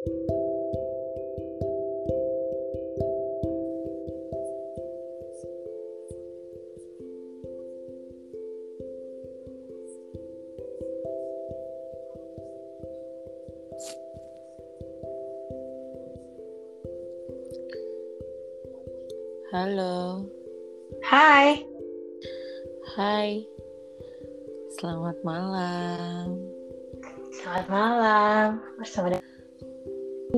Halo. Hai. Hai. Selamat malam. Selamat malam. Bersama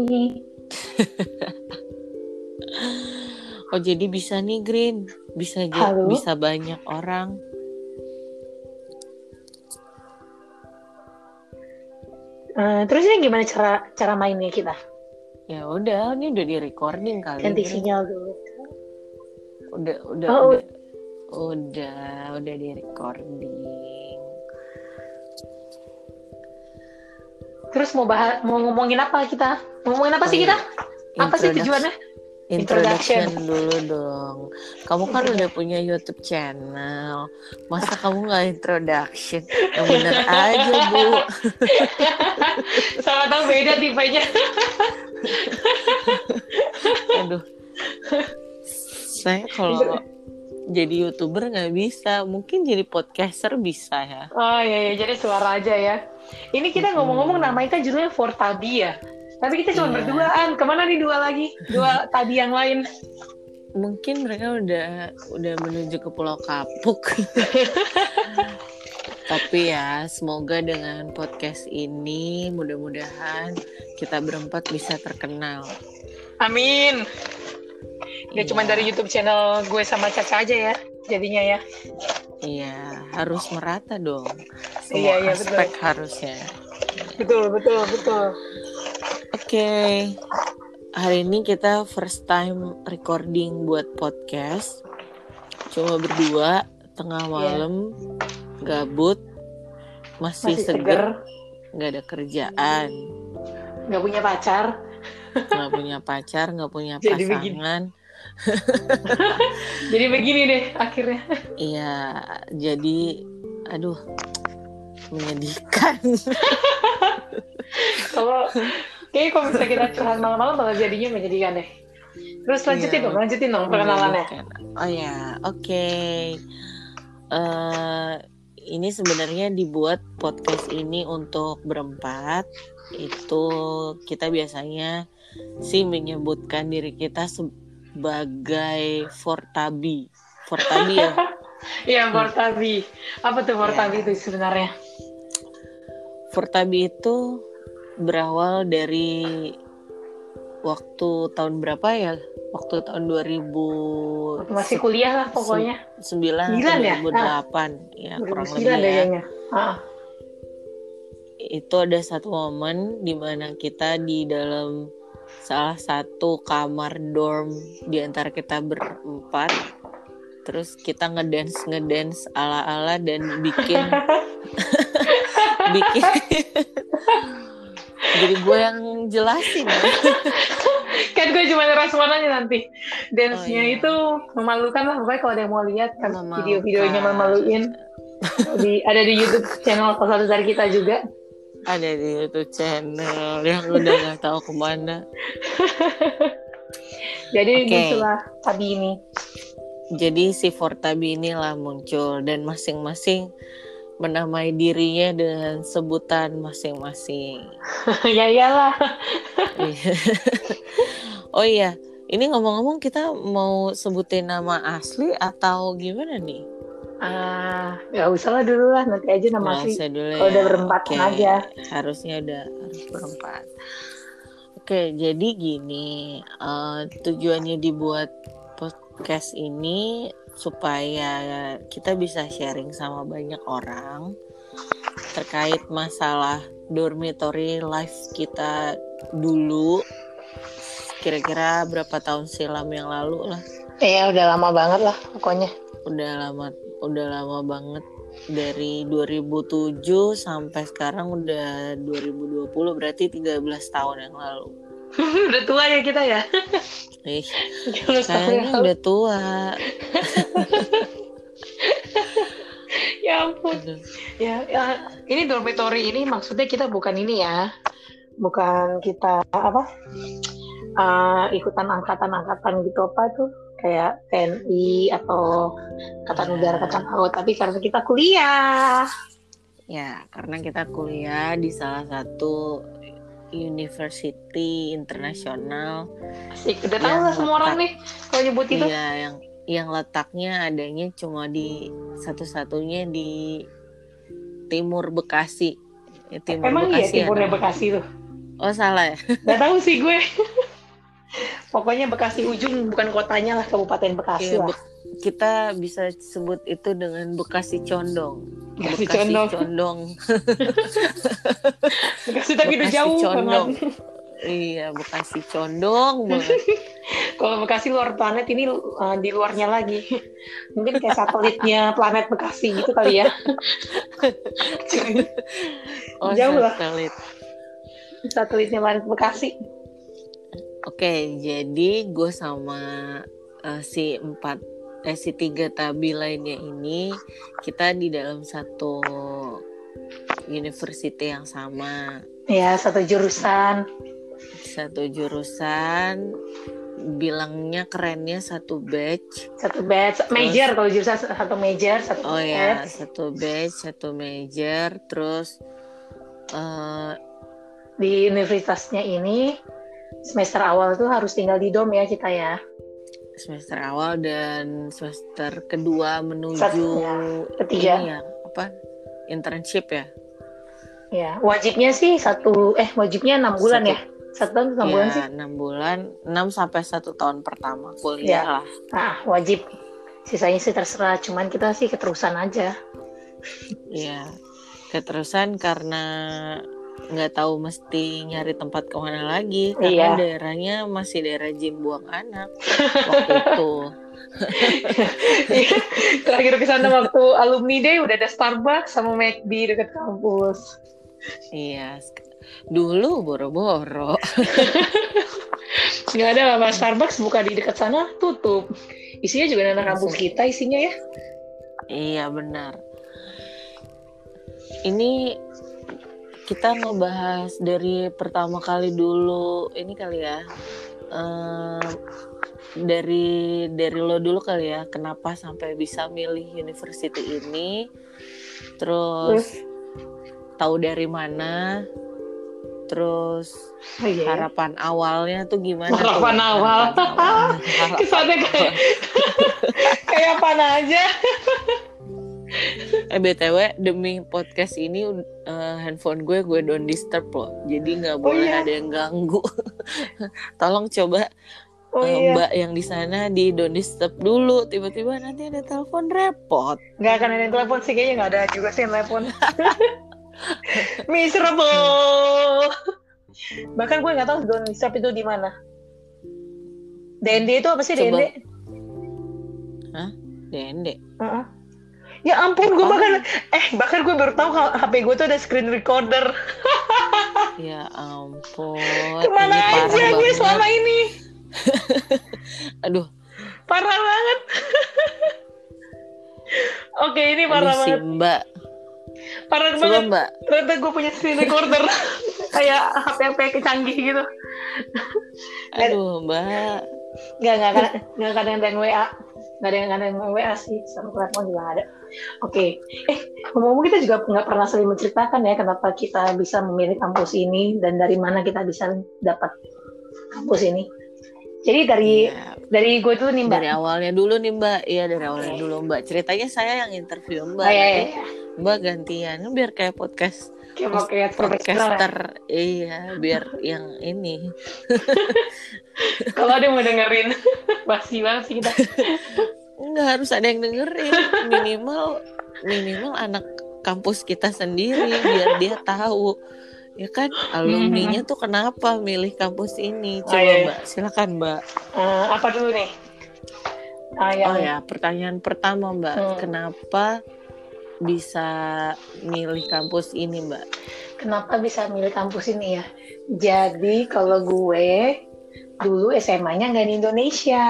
oh, jadi bisa nih Green. Bisa Halo? bisa banyak orang. Uh, terus ini gimana cara cara mainnya kita? Ya udah, ini udah di recording kali. Ganti Green. sinyal dulu. Udah udah Oh, udah. Udah, udah di recording. Terus mau bahas mau ngomongin apa kita? Mau ngomongin apa sih Oh, kita? Apa sih tujuannya? Introduction Introduction. dulu dong. Kamu kan udah punya YouTube channel. Masa kamu nggak introduction? Yang bener aja, Bu. Sama tahu beda tipenya. Aduh. Saya kalau jadi youtuber nggak bisa, mungkin jadi podcaster bisa ya. Oh iya, iya, jadi suara aja ya. Ini kita ngomong-ngomong namanya kan judulnya Fortabi ya. Tapi kita cuma Iya. berduaan. Ke mana nih dua lagi? Dua tabi yang lain. Mungkin mereka udah udah menuju ke Pulau Kapuk. Tapi ya, semoga dengan podcast ini mudah-mudahan kita berempat bisa terkenal. Amin. Gak cuma Iya. dari YouTube channel gue sama Caca aja ya jadinya ya. Iya, harus merata dong. Semua Iya, iya, aspek harusnya. Betul, betul, betul. Oke, hari ini kita first time recording buat podcast. Cuma berdua, tengah Iya. malam, gabut, masih, Masih seger, seger, nggak ada kerjaan, nggak punya pacar. Nggak punya pacar, nggak punya Jadi begini. pasangan. Jadi begini deh akhirnya. Iya, jadi, aduh, menyedihkan. Kalau kayaknya kalau misalnya kita curhat malam-malam bakal jadinya menjadikan deh. Terus lanjutin Iya. dong, lanjutin dong perkenalannya. Menyedihkan. Oh ya, oke. Eh, ini sebenarnya dibuat podcast ini untuk berempat. Itu kita biasanya sih menyebutkan diri kita sebagai Fortabi. Fortabi ya. Iya, Fortabi. Apa tuh Fortabi itu sebenarnya? Fortabi itu berawal dari waktu tahun berapa ya? Waktu tahun 2000 Waktu masih kuliah lah pokoknya. 9 Sembilan atau ya? 2008 ya, kurang 2009 lebih ya. Ah, Itu ada satu momen di mana kita di dalam salah satu kamar dorm di antara kita berempat. Terus kita ngedance ngedance ala-ala dan bikin bikin jadi gue yang jelasin ya. kan gue cuma warnanya nanti. Dance-nya Oh, iya. itu memalukan lah. Pokoknya kalau ada yang mau lihat kan video-videonya memaluin. Di, ada di YouTube channel satu dari kita juga. Ada di YouTube channel yang udah nggak tahu ke mana. Jadi Oke. muncullah tadi ini. Jadi si Fortabi inilah muncul dan masing-masing menamai dirinya dengan sebutan masing-masing. ya iyalah. Iya. oh iya, ini ngomong-ngomong kita mau sebutin nama asli atau gimana nih? Ah, nggak usah lah dulu lah. Nanti aja nama dulu Kalau ya. udah berempat Oke, aja. Harusnya udah harus berempat. Oke, jadi gini, eh, tujuannya dibuat podcast ini supaya kita bisa sharing sama banyak orang terkait masalah dormitory life kita dulu kira-kira berapa tahun silam yang lalu lah Iya, udah lama banget lah pokoknya. udah lama udah lama banget dari 2007 sampai sekarang udah 2020 berarti 13 tahun yang lalu udah tua ya kita ya. Ih, 13 tahun kayaknya udah tua Ya ampun. Aduh. Ya, ya, ini dormitory ini maksudnya kita bukan ini ya. bukan kita apa uh, ikutan angkatan-angkatan gitu apa tuh kayak TNI atau angkatan udara, angkatan laut, tapi karena kita kuliah. Ya, karena kita kuliah di salah satu university internasional. Asik, udah tahu lah semua orang nih kalau nyebut itu. Iya, yang yang letaknya adanya cuma di satu-satunya di timur Bekasi. Ya, timur Emang iya Bekasi iya timurnya ada. Bekasi tuh? Oh salah ya? Gak tahu sih gue. Pokoknya Bekasi ujung bukan kotanya lah Kabupaten Bekasi iya, lah. kita bisa sebut itu dengan Bekasi Condong. Bekasi, Bekasi Condong. Condong. Bekasi tapi udah jauh Condong. Iya, Bekasi condong banget. Kalau Bekasi luar planet ini uh, di luarnya lagi. Mungkin kayak satelitnya planet Bekasi gitu kali ya. oh, Jauh lah. Satelit. Satelitnya planet Bekasi. Oke, jadi gue sama uh, si empat eh si tiga tabi lainnya ini kita di dalam satu university yang sama. Ya, satu jurusan. Satu jurusan bilangnya kerennya satu batch. Satu batch major kalau jurusan satu major satu oh ya satu batch satu major terus uh, di universitasnya ini semester awal tuh harus tinggal di dom ya kita ya semester awal dan semester kedua menuju ya, ketiga ya apa internship ya ya wajibnya sih satu eh wajibnya enam bulan satu, ya satu tahun enam ya, bulan sih? enam bulan, enam sampai satu tahun pertama kuliah ya. lah. Ah, wajib. Sisanya sih terserah, cuman kita sih keterusan aja. Iya, keterusan karena nggak tahu mesti nyari tempat ke mana lagi karena iya. daerahnya masih daerah jin buang anak waktu itu. Terakhir ke sana waktu alumni day udah ada Starbucks sama McD dekat kampus. Iya, Dulu boro-boro. Nggak ada lah, Starbucks buka di dekat sana tutup. Isinya juga anak kampus kita isinya ya. Iya benar. Ini kita ngebahas dari pertama kali dulu ini kali ya. Um, dari dari lo dulu kali ya kenapa sampai bisa milih university ini terus tahu dari mana terus oh, iya. harapan awalnya tuh gimana harapan tuh? awal kesannya kayak kayak apa aja eh btw demi podcast ini uh, handphone gue gue don't disturb loh jadi nggak oh, boleh oh, iya. ada yang ganggu tolong coba Oh, uh, iya. Mbak yang di sana di don't disturb dulu tiba-tiba nanti ada telepon repot nggak akan ada yang telepon sih kayaknya nggak ada juga sih yang telepon Miserable. Bahkan gue nggak tahu Don't Disturb itu di mana. DND itu apa sih Coba. DND? Hah? DND? Uh -uh. Ya ampun, gue oh. bahkan eh bahkan gue baru tahu kalau HP gue tuh ada screen recorder. ya ampun. Ke mana aja banget. gue selama ini? Aduh. Parah banget. Oke, ini parah Aduh, banget. Si Mbak Parah Coba, banget. Mbak. Ternyata gue punya screen recorder. kayak HP HP kecanggih gitu. Aduh, Mbak. Gak, gak, gak, gak kadang ada yang WA. Gak ada yang ada yang WA sih. Sama telepon juga ada. Oke. Okay. Eh, ngomong-ngomong kita juga nggak pernah saling menceritakan ya kenapa kita bisa memilih kampus ini dan dari mana kita bisa dapat kampus ini. Jadi dari ya. dari gue dulu nih mbak. Dari awalnya dulu nih mbak, iya dari awalnya okay. dulu mbak. Ceritanya saya yang interview mbak. Oh, iya, iya. Mbak gantian biar kayak podcast. Kayak kayak podcaster, iya biar yang ini. Kalau ada yang mau dengerin, pasti banget sih kita. Nggak harus ada yang dengerin, minimal minimal anak kampus kita sendiri biar dia tahu. Ya kan? Alumninya tuh kenapa milih kampus ini? Coba oh, iya, iya. mbak. Silakan mbak. Uh, apa dulu nih? Yang... oh ya. Pertanyaan pertama mbak. Hmm. kenapa bisa milih kampus ini mbak? Kenapa bisa milih kampus ini ya? Jadi kalau gue dulu SMA-nya nggak di Indonesia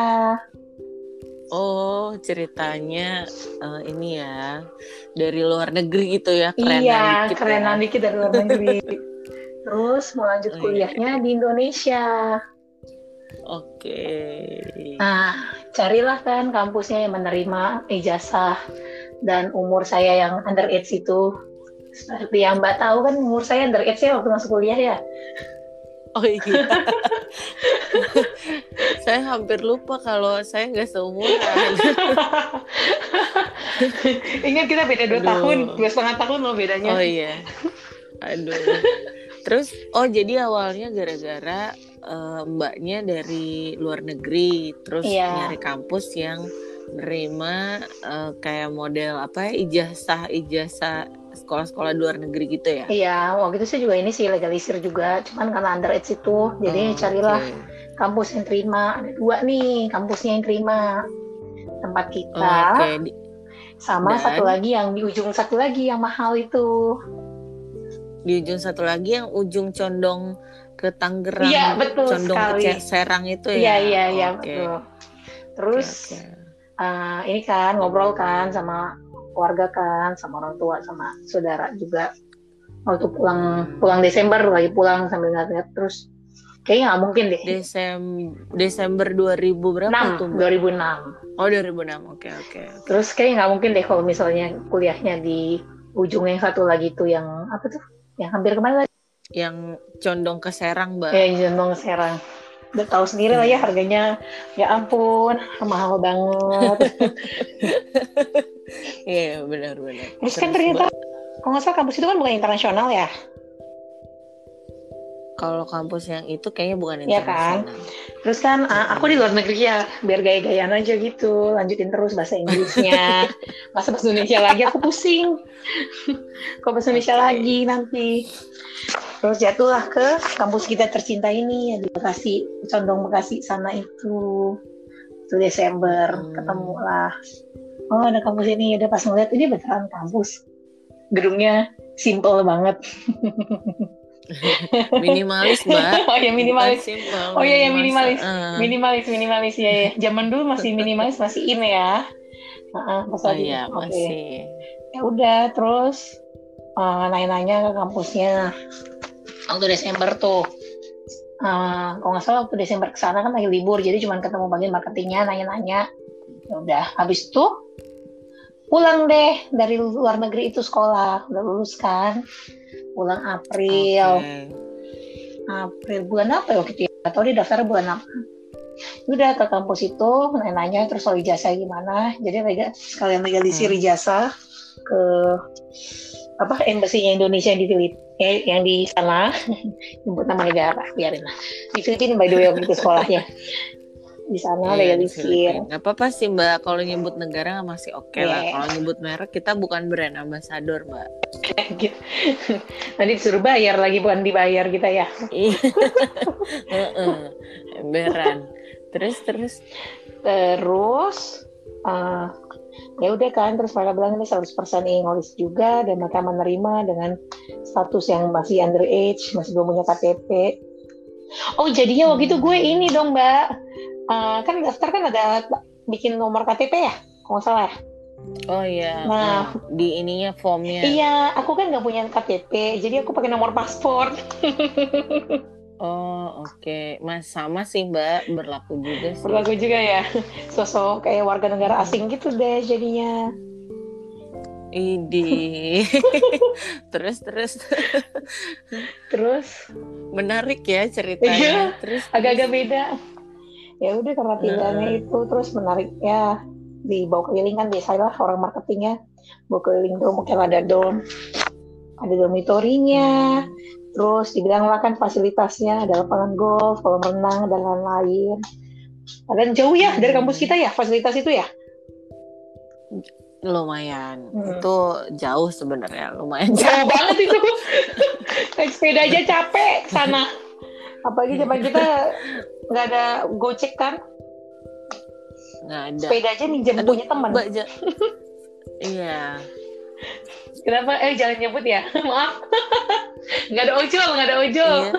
Oh, ceritanya uh, ini ya dari luar negeri gitu ya, kerenan iya, dikit. Iya, kerenan ya. dikit dari luar negeri. terus mau lanjut Oh, iya. kuliahnya di Indonesia. Oke. Nah, carilah kan kampusnya yang menerima ijazah dan umur saya yang underage itu. Seperti yang Mbak tahu kan umur saya underage ya waktu masuk kuliah ya. Oh iya. saya hampir lupa kalau saya nggak seumuran. Ingat kita beda dua Aduh. tahun, dua setengah tahun loh bedanya. Oh iya. Aduh. Terus oh jadi awalnya gara-gara eh, mbaknya dari luar negeri, terus Iya. nyari kampus yang nerima eh, kayak model apa ya ijazah ijazah sekolah-sekolah luar negeri gitu ya. Iya, waktu itu saya juga ini sih legalisir juga, cuman karena underage itu, jadi Oh, carilah kampus yang terima. Ada dua nih kampusnya yang terima tempat Oh, kita, Oke, Di- sama Dan? satu lagi yang di ujung satu lagi yang mahal itu. di ujung satu lagi yang ujung condong ke Tangerang, Iya, betul condong sekali. ke Serang itu Iya ya. iya iya Oke, betul. oke, Terus oke. eh, ini kan ngobrol kan sama keluarga kan, sama orang tua, sama saudara juga. Waktu pulang pulang Desember lagi pulang sambil ngeliat terus kayaknya nggak mungkin deh. Desem Desember 2000 berapa 6, tuh? Mbak? 2006. Oh 2006. Oke oke. Terus kayaknya nggak mungkin deh kalau misalnya kuliahnya di ujung yang satu lagi tuh yang apa tuh? Yang hampir ke mana lagi? Yang condong ke Serang, Mbak. Eh, Jendong Serang. Udah tahu sendiri lah ya harganya. Ya ampun, mahal banget. Iya, benar benar. Terus kan ternyata kalau nggak salah kampus itu kan bukan internasional ya. kalau kampus yang itu kayaknya bukan Iya kan? internasional. Terus kan ah, aku di luar negeri ya, biar gaya-gayaan aja gitu, lanjutin terus bahasa Inggrisnya. Masa bahasa Indonesia lagi aku pusing. Kok bahasa Indonesia lagi nanti. Terus jatuhlah ke kampus kita tercinta ini ya di Bekasi, Condong Bekasi sana itu. Itu Desember Hmm. ketemu lah. Oh ada kampus ini, udah pas ngeliat ini beneran kampus. Gedungnya simple banget. Minimalis, Mbak. oh ya minimalis. Simple, Oh iya, ya, minimalis. Eh. minimalis minimalis ya ya zaman dulu masih minimalis masih in ya Heeh, pas Oh iya, Oke. masih. ya udah terus eh, nanya-nanya ke kampusnya waktu Desember tuh Eh, kalau nggak salah waktu Desember ke sana kan lagi libur jadi cuma ketemu bagian marketingnya nanya-nanya ya udah habis itu pulang deh dari luar negeri itu sekolah udah lulus kan pulang April Oke. April bulan apa ya waktu itu ya? Atau dia daftar bulan apa? Udah ke kampus itu nanya terus soal ijazah gimana. Jadi lega, sekalian legalisir Hmm. ijazah ke apa embasinya Indonesia yang di Filip eh, yang di sana nyebut nama negara biarin lah di Filipina by the way waktu itu sekolahnya di sana di legalisir. Nggak apa-apa sih Mbak, kalau nyebut negara masih oke lah. Iya. Kalau nyebut merek kita bukan brand ambassador Mbak. nanti disuruh bayar lagi bukan dibayar kita ya Iya. Heeh. Emberan. Terus terus. Terus eh, ya udah kan terus mereka bilang ini 100% English juga dan mereka menerima dengan status yang masih underage, masih belum punya KTP. Oh jadinya waktu itu gue ini dong mbak, Eh, kan daftar kan ada bikin nomor KTP ya, kalau nggak salah. ya? Oh iya. Nah. di ininya formnya. Iya, aku kan nggak punya KTP, jadi aku pakai nomor paspor. Oh oke, Mas sama sih Mbak berlaku juga sih. Berlaku juga ya, sosok kayak warga negara asing gitu deh jadinya. Idi. terus terus Terus menarik ya ceritanya. Iya, Terus agak-agak beda ya udah karena pilihannya Heeh. itu terus menarik ya dibawa keliling kan biasalah orang marketingnya bawa keliling dong mungkin ada dom ada dormitorinya terus dibilang lah kan fasilitasnya ada lapangan golf kolam renang dan lain-lain dan jauh ya dari kampus kita ya fasilitas itu ya lumayan. Hmm. Itu jauh sebenarnya, lumayan jauh. jauh banget itu naik sepeda aja capek sana apalagi zaman kita nggak ada gojek kan Nggak ada. sepeda aja minjem Aduh, punya teman Iya. Kenapa? Eh jangan nyebut ya. Maaf. nggak ada ojol, nggak ada ojol. Iya.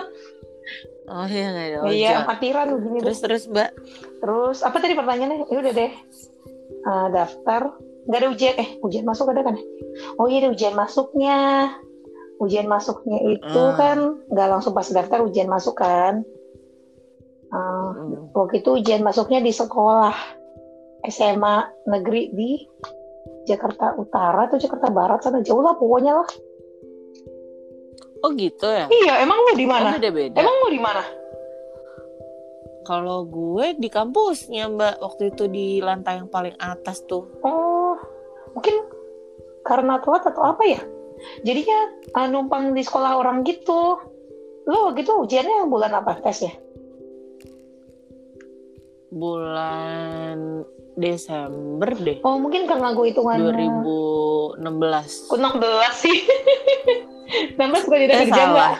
Oh iya nggak ada Iya, ojol. amatiran begini. Terus terus Mbak. Terus apa tadi pertanyaannya? Ya udah deh. Eh, daftar. Nggak ada ujian. Eh ujian masuk ada kan? Oh iya ada ujian masuknya. ujian masuknya itu Ah. kan nggak langsung pas daftar ujian masuk kan. Uh, waktu itu ujian masuknya di sekolah SMA negeri di Jakarta Utara atau Jakarta Barat sana jauh lah pokoknya lah. Oh gitu ya? Iya, emang lu di Oh mana? beda-beda. Emang lu di mana? Kalau gue di kampusnya mbak waktu itu di lantai yang paling atas tuh. Oh, mungkin karena telat atau apa ya? Jadinya uh, numpang di sekolah orang gitu. Lo gitu ujiannya bulan apa tesnya? Bulan Desember deh. Oh, mungkin karena gue hitungan 2016. Kok 16 sih? 16 gue tidak Eh kerja salah. nggak?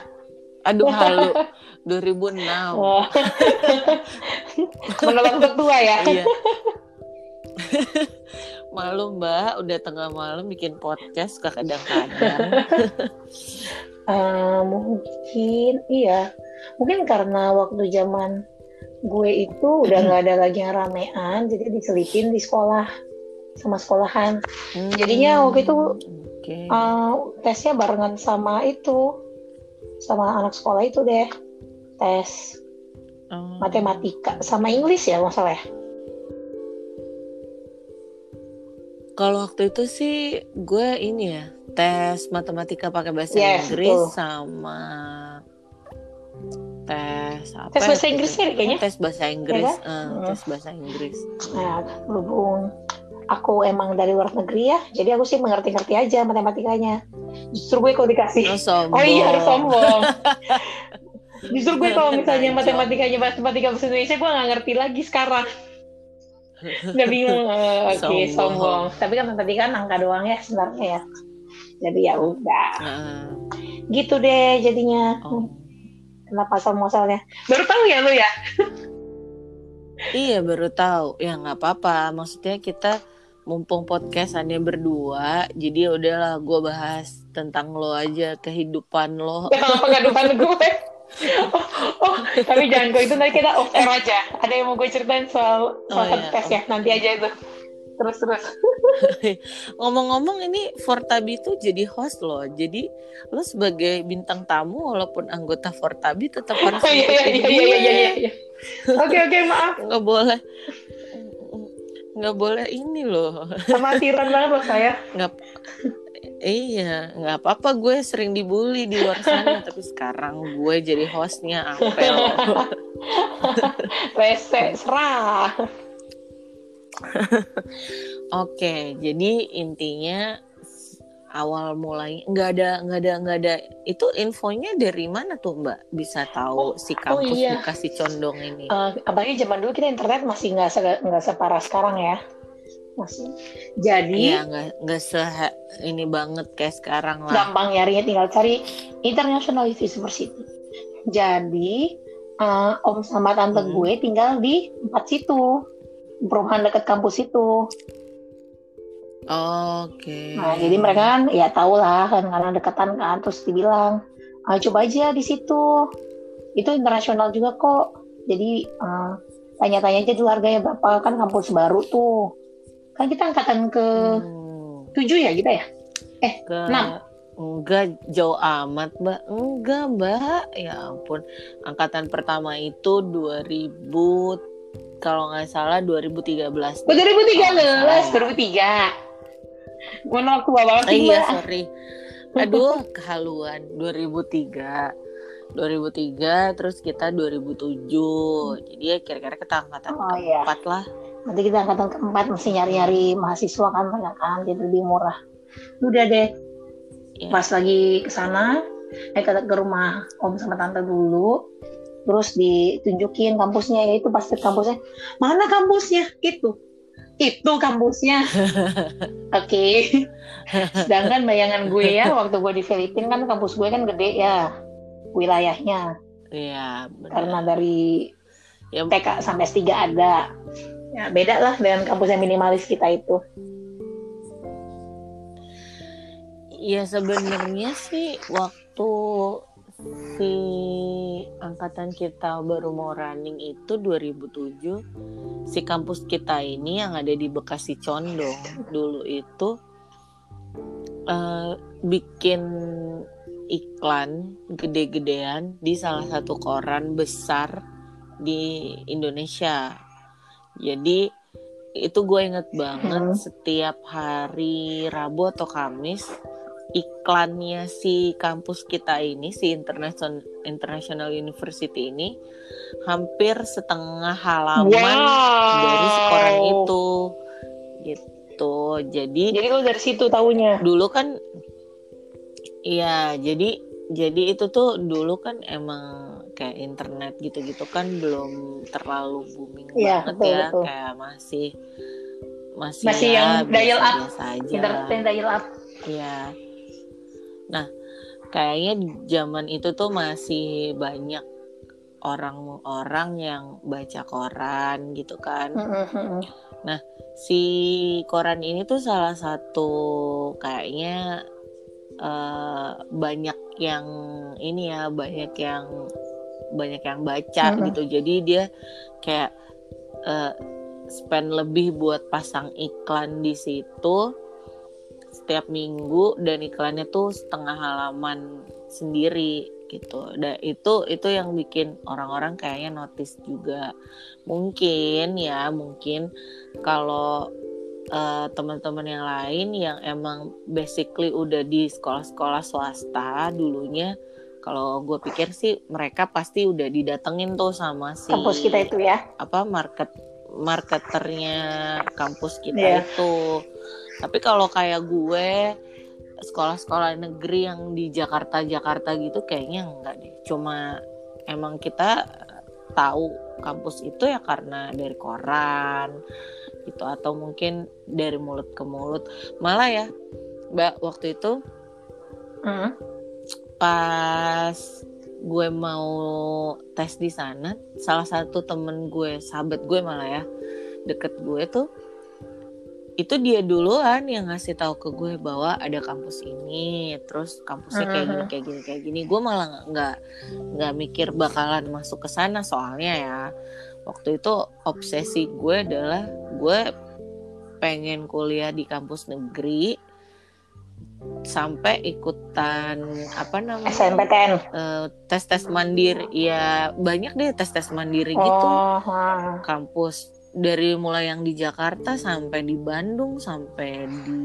Aduh halu. 2006. Oh. Menolak tertua ya? Iya. Malu mbak, udah tengah malam bikin podcast suka kadang-kadang. Eh, mungkin iya. Mungkin karena waktu zaman gue itu udah nggak ada lagi yang ramean, jadi diselipin di sekolah sama sekolahan. Jadinya waktu itu, Hmm, Oke. Eh, tesnya barengan sama itu, sama anak sekolah itu deh. Tes Oh. matematika sama Inggris ya masalah ya. Kalau waktu itu sih gue ini ya tes matematika pakai bahasa Yes, Inggris betul. sama tes apa? Tes ya bahasa itu? deh kayaknya. Tes bahasa Inggris, kan? eh, Hmm. tes bahasa Inggris. Nah, berhubung aku emang dari luar negeri ya, jadi aku sih mengerti-ngerti aja matematikanya. Justru gue kalau dikasih, Oh, oh iya harus sombong. Justru gue kalau misalnya matematikanya matematika bahasa Indonesia, gue nggak ngerti lagi sekarang. Udah bingung. Eh, Oke, Sombong. sombong. Tapi kan tadi kan angka doang ya sebenarnya ya. Jadi ya udah. Heeh. Gitu deh jadinya. Oh. Kenapa asal-muasalnya? Baru tahu ya lu ya? Iya baru tahu. Ya nggak apa-apa. Maksudnya kita mumpung podcastannya berdua, jadi ya udahlah gue bahas tentang lo aja kehidupan lo. Kenapa kehidupan gue? Oh, oh, tapi jangan kok itu nanti kita off air aja. Ada yang mau gue ceritain soal soal Oh, iya. podcast ya. Nanti aja itu. Terus terus. Ngomong-ngomong ini Fortabi tuh jadi host loh. Jadi lo sebagai bintang tamu walaupun anggota Fortabi tetap harus Oh iya iya iya iya iya iya. Oke oke maaf. Nggak boleh nggak boleh ini loh. Amatiran banget loh saya. Nggak Iya, nggak apa-apa gue sering dibully di luar sana, tapi sekarang gue jadi hostnya Apel. Rese serah. Oke, jadi intinya awal mulai nggak ada nggak ada nggak ada itu infonya dari mana tuh Mbak bisa tahu Oh, si kampus iya. Bekasi Condong ini? Eh, apalagi zaman dulu kita internet masih nggak se- nggak separah sekarang ya. Masih. Jadi Iya nggak nggak se ini banget kayak sekarang lah. gampang nyarinya tinggal cari International University. Jadi eh, om sama tante Hmm. gue tinggal di empat situ perumahan dekat kampus itu. Oke. Nah jadi mereka kan ya tau lah kan karena dekatan kan terus dibilang "Ah, coba aja di situ. Itu internasional juga kok. Jadi eh, tanya-tanya aja dulu harganya berapa kan kampus baru tuh. Kan kita angkatan ke Hmm, tujuh ya kita ya. ke enam. enggak jauh amat Mbak. Enggak Mbak. Ya ampun. Angkatan pertama itu 2000 kalau nggak salah 2013. Oh, 2013, Oh, 2003. Mana aku Eh, sih, iya Mbak. sorry. Aduh kehaluan 2003 2003 terus kita 2007 jadi ya kira-kira kita angkatan Oh, iya. keempat lah Nanti kita angkatan keempat mesti nyari-nyari mahasiswa kan banyak kan, jadi lebih murah. Udah deh, Iya. pas lagi ke sana, eh ke, ke rumah om sama tante dulu, terus ditunjukin kampusnya, ya itu pasti kampusnya. Mana kampusnya? Itu. Itu kampusnya. Oke. Sedangkan bayangan gue ya, waktu gue di Filipina kan kampus gue kan gede ya, wilayahnya. Iya. Karena dari ya TK sampai S3 ada. Ya, beda lah dengan kampus yang minimalis kita itu. ya sebenarnya sih waktu si angkatan kita baru mau running itu 2007 si kampus kita ini yang ada di Bekasi Condong dulu itu eh, bikin iklan gede-gedean di salah satu koran besar di Indonesia. Jadi itu gue inget banget Hmm. setiap hari Rabu atau Kamis iklannya si kampus kita ini si International International University ini hampir setengah halaman dari si koran itu gitu. Jadi Jadi lu dari situ taunya. dulu kan iya jadi jadi itu tuh dulu kan emang kayak internet gitu-gitu kan belum terlalu booming Iya, banget betul, ya betul. kayak masih masih, Masih ya, yang dial up. biasa aja Internet yang dial up. Iya. Nah, kayaknya zaman itu tuh masih banyak orang-orang yang baca koran gitu kan Mm, mm, mm. si koran ini tuh salah satu kayaknya eh, banyak yang ini ya banyak yang banyak yang baca Mhm. gitu jadi dia kayak eh, spend lebih buat pasang iklan di situ setiap minggu dan iklannya tuh setengah halaman sendiri gitu. Dan itu itu yang bikin orang-orang kayaknya notice juga. Mungkin ya, mungkin kalau eh, teman-teman yang lain yang emang basically udah di sekolah-sekolah swasta dulunya kalau gue pikir sih mereka pasti udah didatengin tuh sama si Kampus kita itu ya. apa market marketernya kampus kita Iya. itu. Tapi kalau kayak gue sekolah-sekolah negeri yang di Jakarta Jakarta gitu kayaknya enggak deh. Cuma emang kita tahu kampus itu ya karena dari koran gitu atau mungkin dari mulut ke mulut. Malah ya, Mbak waktu itu Mm. pas gue mau tes di sana salah satu temen gue sahabat gue malah ya deket gue tuh itu dia duluan yang ngasih tahu ke gue bahwa ada kampus ini terus kampusnya kayak gini kayak gini kayak gini. Gue malah nggak- nggak mikir bakalan masuk ke sana soalnya ya. Waktu itu obsesi gue adalah gue pengen kuliah di kampus negeri sampai ikutan apa namanya SNPTN. eh, tes-tes mandiri. Ya banyak deh tes-tes mandiri gitu. Oh, ah. kampus dari mulai yang di Jakarta sampai di Bandung sampai di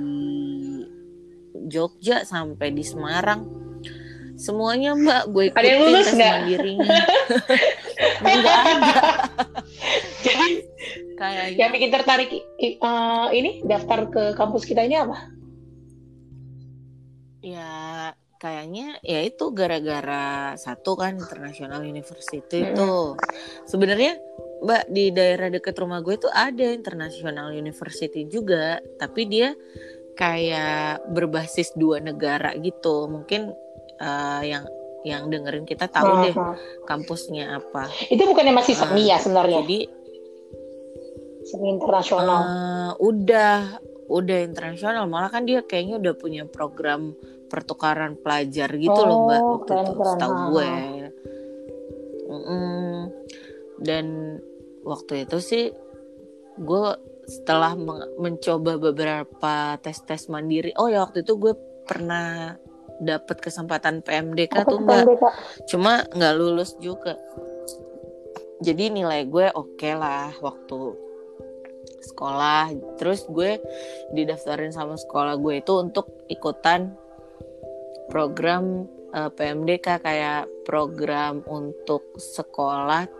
Jogja sampai di Semarang. Semuanya mbak gue ikutin Ada yang lulus tes nggak? mandirinya nggak ada. Jadi kayaknya. yang bikin tertarik eh, ini daftar ke kampus kita ini apa? ya kayaknya ya itu gara-gara satu kan International University itu. Sebenarnya mbak di daerah dekat rumah gue tuh ada International University juga tapi dia kayak berbasis dua negara gitu mungkin eh, yang yang dengerin kita tahu deh Ah, ah. kampusnya apa Itu bukannya masih semi ya sebenarnya? jadi Semi internasional. eh, udah udah internasional malah kan dia kayaknya udah punya program pertukaran pelajar gitu loh mbak Oh, waktu keren, itu keren. setahu gue Mm-mm. dan waktu itu sih gue setelah mencoba beberapa tes tes mandiri. Oh ya waktu itu gue pernah dapat kesempatan PMDK Apa tuh mbak cuma nggak lulus juga. Jadi nilai gue oke lah waktu sekolah. Terus gue didaftarin sama sekolah gue itu untuk ikutan program eh, PMDK kayak program untuk sekolah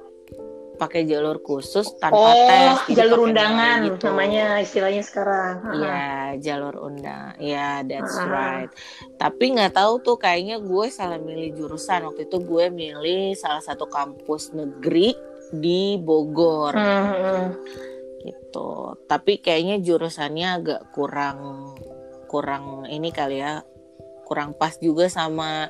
pakai jalur khusus tanpa Oh, tes jalur undangan gitu. namanya istilahnya sekarang. Iya, jalur undang. Iya, that's Ah. right. Tapi nggak tahu tuh kayaknya gue salah milih jurusan. Waktu itu gue milih salah satu kampus negeri di Bogor Hmm, gitu. Tapi kayaknya jurusannya agak kurang kurang ini kali ya. Kurang pas juga sama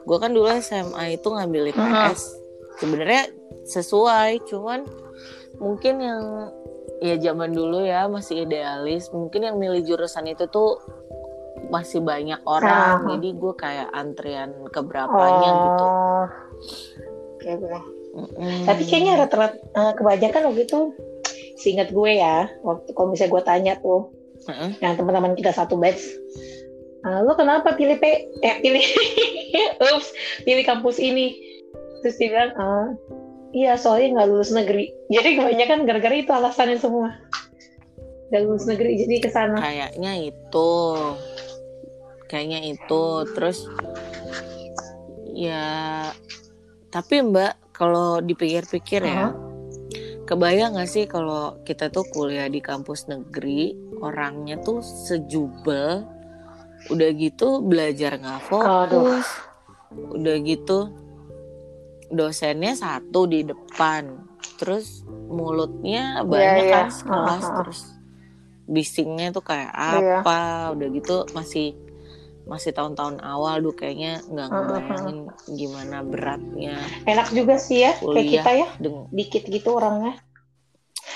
gue kan dulu SMA itu ngambil IPS. Sebenarnya sesuai, cuman mungkin yang ya zaman dulu ya masih idealis mungkin yang milih jurusan itu tuh masih banyak orang Ah. jadi gue kayak antrian keberapanya gitu Oh. Oke, oke. Mm-mm. Tapi kayaknya rata-rata eh, kebanyakan waktu itu seingat gue ya, waktu kalau misalnya gue tanya tuh, Mm-mm. yang teman-teman kita satu batch, ah, lo kenapa pilih P eh pilih ups pilih kampus ini terus dia bilang ah, iya soalnya nggak lulus negeri. Jadi kebanyakan gara-gara itu alasannya semua. Nggak lulus negeri jadi ke sana. Kayaknya itu. Kayaknya itu. Terus ya tapi mbak kalau dipikir-pikir ya Aha. kebayang gak sih kalau kita tuh kuliah di kampus negeri orangnya tuh sejubel udah gitu belajar nggak fokus udah gitu dosennya satu di depan terus mulutnya banyak iya. kan sekelas Aha. terus bisingnya tuh kayak Iya. apa udah gitu masih masih tahun-tahun awal duh kayaknya nggak ngebayangin gimana beratnya enak juga sih ya kayak Kuliah. kita ya dikit gitu orangnya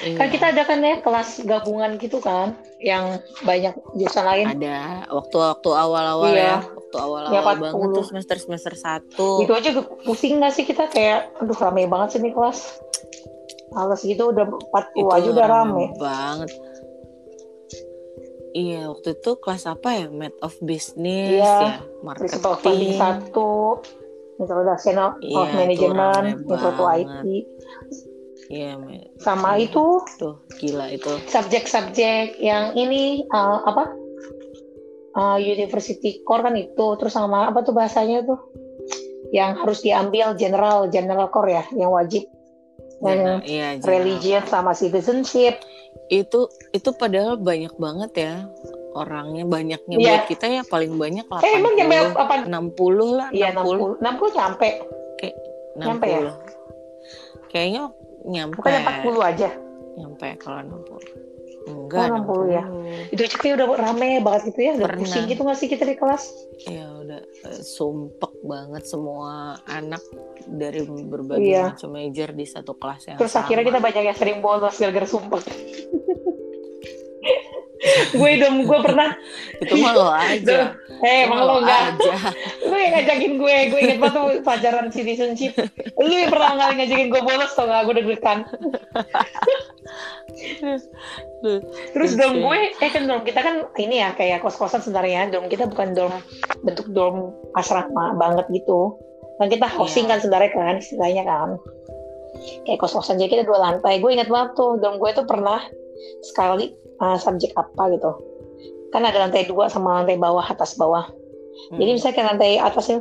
iya, kan kita ada kan ya kelas gabungan gitu kan yang banyak jurusan lain ada waktu-waktu awal-awal Iya. ya waktu awal-awal Ya, banget 40. tuh semester semester satu. Itu aja pusing gak sih kita? Kayak aduh rame banget sih nih kelas. Males gitu udah 40 aja udah rame banget. Iya waktu itu kelas apa ya? Math of Business Iya. ya? Marketing. satu Introduction of Iya, itu Management Intro to banget. IT iya sama Iya. itu. Tuh gila itu. Subjek-subjek yang ini uh, apa Uh, University Core kan itu terus sama apa tuh bahasanya tuh? Yang harus diambil general general core ya yang wajib. General- yang iya, religion sama citizenship. Itu itu padahal banyak banget ya orangnya banyaknya. Iya. buat kita ya paling banyak 80 eh emang nyampe apa 60 lah iya 60 60 60 nyampe. 60 Nyampe ya? kayaknya nyampe. Bukannya 40 aja? Nyampe kalau 60 enggak Oh, 60 ya. itu aja kayak udah rame banget gitu ya udah Pernah. pusing gitu gak sih kita di kelas ya udah eh, sumpek banget semua anak dari berbagai Iya. macam major di satu kelas yang terus sama. akhirnya kita banyak yang sering bolos gara-gara sumpah gue dong gue pernah. Itu mah lo aja. Eh Itu emang lo enggak. lu yang ngajakin gue gue inget banget tuh pelajaran citizenship. Lu yang pertama kali ngajakin gue bolos tau gak gue deg-degan. Terus dorm sih. gue eh kan dorm kita kan ini ya kayak kos-kosan sebenarnya. Dorm kita bukan dorm bentuk dorm asrama banget gitu. Kan kita hosting Iya. kan sebenarnya kan istilahnya kan. Kayak kos-kosan. Jadi kita dua lantai. Gue inget banget tuh dorm gue tuh pernah sekali uh, subjek apa gitu kan ada lantai dua sama lantai bawah atas bawah jadi Hmm. misalnya ke lantai atasnya,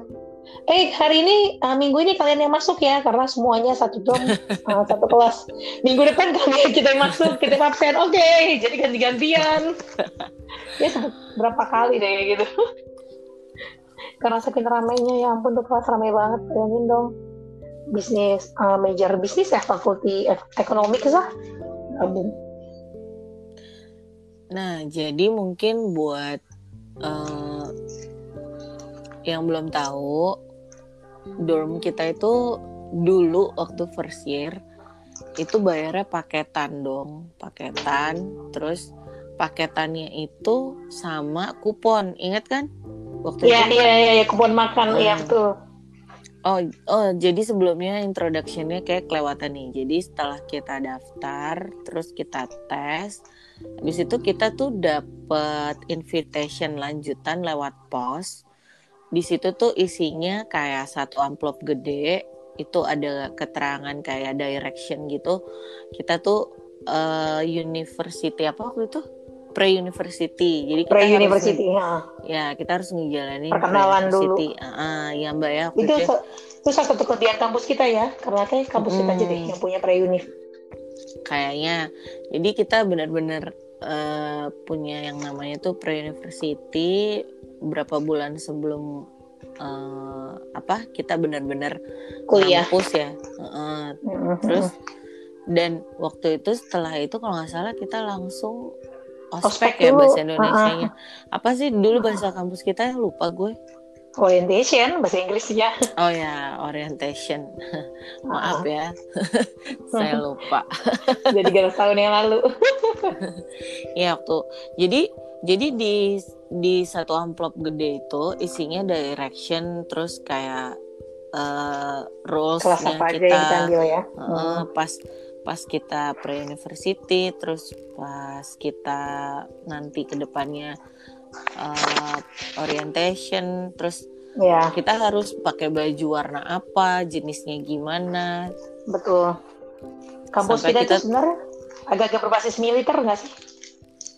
eh hari ini uh, minggu ini kalian yang masuk ya karena semuanya satu dorm uh, satu kelas. Minggu depan kalian kita yang masuk, kita yang absen. Oke, jadi ganti-gantian. ya berapa kali deh gitu. karena saking ramainya ya ampun tuh kelas ramai banget. Bayangin dong. Bisnis, uh, major bisnis ya, fakulti ek- ekonomi lah. Gabung. Nah, jadi mungkin buat eh, yang belum tahu, dorm kita itu dulu waktu first year itu bayarnya paketan dong, paketan. Terus paketannya itu sama kupon, ingat kan? Waktu Iya, itu iya, iya, ya, kebun makan, iya Hmm. betul. Oh, oh, jadi sebelumnya introductionnya kayak kelewatan nih. Jadi setelah kita daftar, terus kita tes, habis itu kita tuh dapet invitation lanjutan lewat pos. Di situ tuh isinya kayak satu amplop gede, itu ada keterangan kayak direction gitu. Kita tuh eh, university apa waktu itu? Pre-university. Jadi kita harus Pre-university, ya. ya kita harus ngejalanin Perkenalan dulu. Ah, ah, ya mbak ya. itu itu sa- itu salah satu kelebihan kampus kita ya karena kayak kampus kita aja deh Hmm. yang punya pre-univ kayaknya. Jadi kita benar-benar eh, punya yang namanya tuh pre-university berapa bulan sebelum eh, apa kita benar-benar kuliah. ngampus ya. Mhm. terus dan waktu itu setelah itu kalau nggak salah kita langsung Ospek ospek ya dulu. bahasa Indonesia-nya apa sih dulu bahasa kampus kita? Lupa gue orientation bahasa Inggris ya oh ya orientation. Maaf ya. Saya lupa. Jadi tiga tahun yang lalu. Ya waktu. Jadi jadi di di satu amplop gede itu isinya direction terus kayak eh kelas rulesnya apa aja kita yang kita. ambil ya? Eh, pas pas kita pre university terus pas kita nanti ke depannya uh, orientation terus ya kita harus pakai baju warna apa jenisnya gimana. Betul. Kampus Sampai kita, kita- itu sebenarnya agak-agak berbasis militer nggak sih?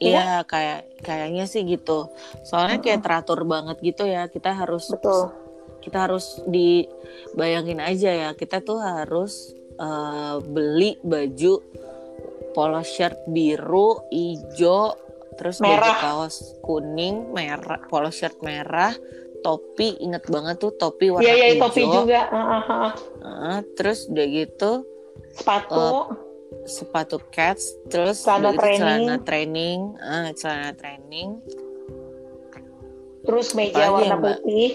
Iya kayak kayaknya sih gitu. Soalnya kayak teratur banget gitu ya kita harus betul. kita harus dibayangin aja ya kita tuh harus uh, beli baju polo shirt biru hijau terus Merah. kaos kuning merah polo shirt merah topi inget banget tuh topi warna iya iya hijau topi juga ah, ah. Heeh, terus udah gitu sepatu Oh, sepatu cats terus Celana udah gitu training. celana training ah, celana training terus meja Apalagi ya, warna Mbak? putih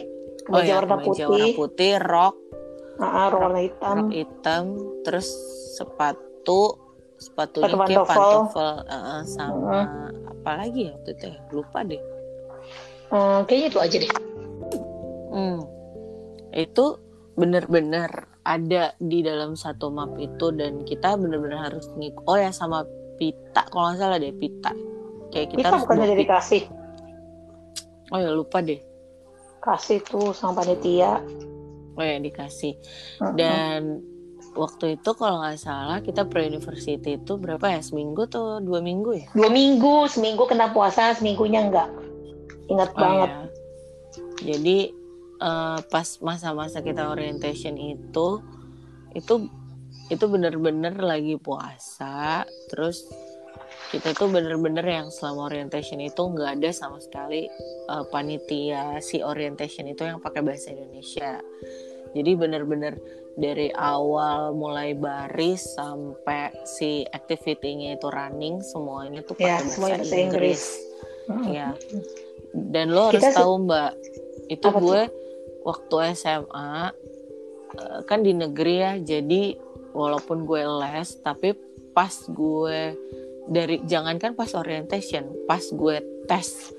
oh meja ya warna meja putih warna putih rok Ah, ah, rok warna hitam rok hitam terus sepatu sepatunya Sepatu kayak pantofel. pantofel eh, sama apa lagi ya waktu itu ya? Lupa deh. Hmm, kayaknya itu aja deh. Hmm. itu bener-bener ada di dalam satu map itu dan kita bener-bener harus ngikut oh ya sama pita kalau nggak salah deh pita. Kayak kita, kita harus bukannya dari pita. kasih? Oh ya lupa deh. Kasih tuh sama panitia. Oh ya dikasih. Mm-mm. dan waktu itu kalau nggak salah kita pre university itu berapa ya seminggu tuh dua minggu ya dua minggu seminggu kena puasa seminggunya enggak ingat Oh, banget iya. Jadi eh, pas masa-masa kita orientation itu itu itu bener-bener lagi puasa, terus kita tuh bener-bener yang selama orientation itu nggak ada sama sekali eh, panitia si orientation itu yang pakai bahasa Indonesia. Jadi bener-bener dari awal mulai baris sampai si activity-nya itu running semuanya tuh Ya, pakai semuanya bahasa bahasa Inggris. Mm-mm. Iya. Dan lo harus Kita tahu Mbak, itu Apa gue waktu SMA eh, kan di negeri ya, jadi walaupun gue les, tapi pas gue dari jangankan pas orientation, pas gue tes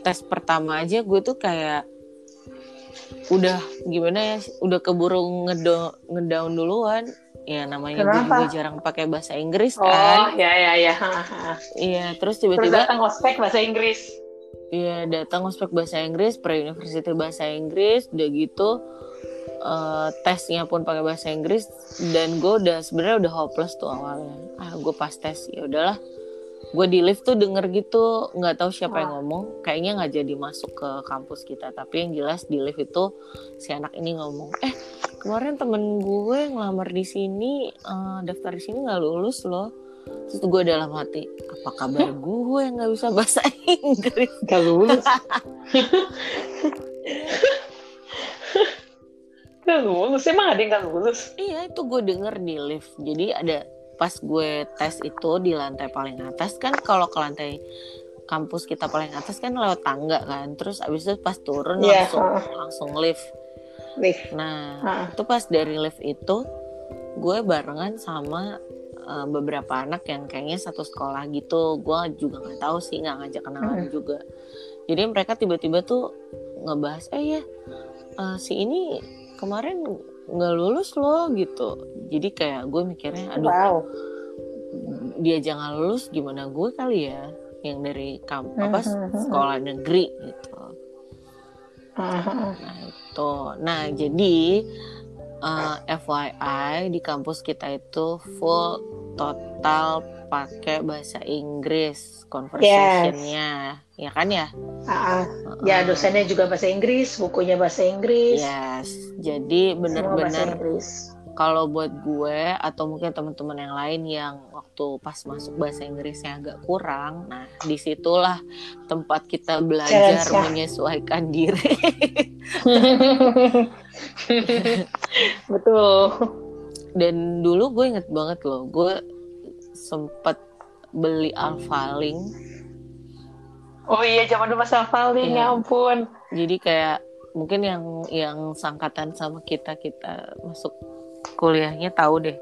tes pertama aja gue tuh kayak udah gimana ya, udah keburu ngedo ngedown duluan. Ya namanya gue Kenapa? juga jarang pakai bahasa Inggris oh kan. ya ya ya ha. Iya, terus terus tiba-tiba datang ospek bahasa Inggris Iya datang ospek bahasa Inggris, pre university bahasa Inggris, udah gitu eh, tesnya pun pakai bahasa Inggris dan gue udah sebenarnya udah hopeless tuh awalnya. Ah gue pas tes ya udahlah, gue di lift tuh denger gitu nggak tahu siapa yang ngomong, kayaknya nggak jadi masuk ke kampus kita tapi yang jelas di lift itu si anak ini ngomong, eh kemarin temen gue ngelamar di sini eh, daftar di sini nggak lulus loh. Terus gue dalam hati, apa kabar gue yang nggak bisa bahasa Inggris? Gak lulus. gak lulus. Emang ada yang gak lulus? Iya itu gue denger di lift. Jadi ada pas gue tes itu di lantai paling atas kan kalau ke lantai kampus kita paling atas kan lewat tangga kan. Terus abis itu pas turun Iya, langsung langsung lift. Lift. Nah Heeh. itu pas dari lift itu gue barengan sama eh, beberapa anak yang kayaknya satu sekolah gitu. Gue juga nggak tahu sih nggak ngajak kenalan juga. Jadi mereka tiba-tiba tuh ngebahas, eh ya eh, si ini kemarin nggak lulus loh gitu. Jadi kayak gue mikirnya, aduh Wow. dia jangan lulus gimana gue kali ya yang dari kamp apa sekolah negeri gitu. Nah itu, nah jadi eh, FYI di kampus kita itu full total pakai bahasa Inggris conversationnya, ya kan ya? Heeh. Ya dosennya juga bahasa Inggris, bukunya bahasa Inggris. Yes, jadi Inggris. kalau buat gue atau mungkin teman-teman yang lain yang waktu pas masuk bahasa Inggrisnya agak kurang, nah di situlah tempat kita belajar Challenge-nya. menyesuaikan diri. Betul. Dan dulu gue inget banget loh, gue sempet beli alfaling, Oh iya, zaman dulu masa hafalin, Iya. ya ampun. jadi kayak mungkin yang yang sangkatan sama kita kita masuk kuliahnya tahu deh.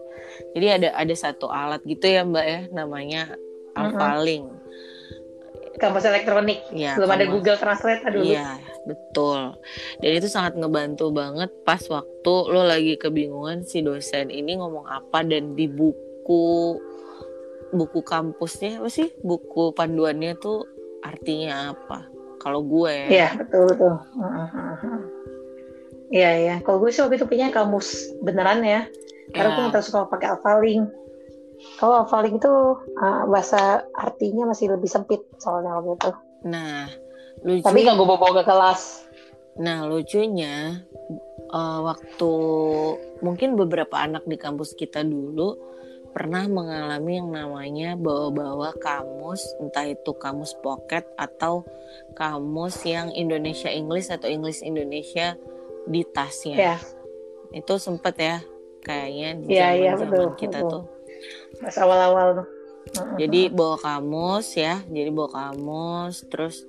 Jadi ada ada satu alat gitu ya mbak ya, namanya alfaling. Kampus elektronik. Ya, Belum ada kamu- Google Translate aduh. Iya, betul. Dan itu sangat ngebantu banget pas waktu lo lagi kebingungan si dosen ini ngomong apa dan di buku buku kampusnya apa sih? Buku panduannya tuh artinya apa? kalau gue Iya betul betul. Iya iya. Kalau gue sih waktu itu punya kamus beneran ya. Karena gue Ya. nggak suka pakai alfaling. Kalau alfaling itu uh, bahasa artinya masih lebih sempit soalnya waktu itu. nah lucu Tapi nggak gue bawa ke kelas. nah lucunya eh, waktu mungkin beberapa anak di kampus kita dulu pernah mengalami yang namanya bawa-bawa kamus entah itu kamus pocket atau kamus yang Indonesia English atau English Indonesia di tasnya Ya, itu sempet ya kayaknya di iya, zaman betul, kita betul. tuh pas awal-awal tuh. Jadi bawa kamus ya jadi bawa kamus terus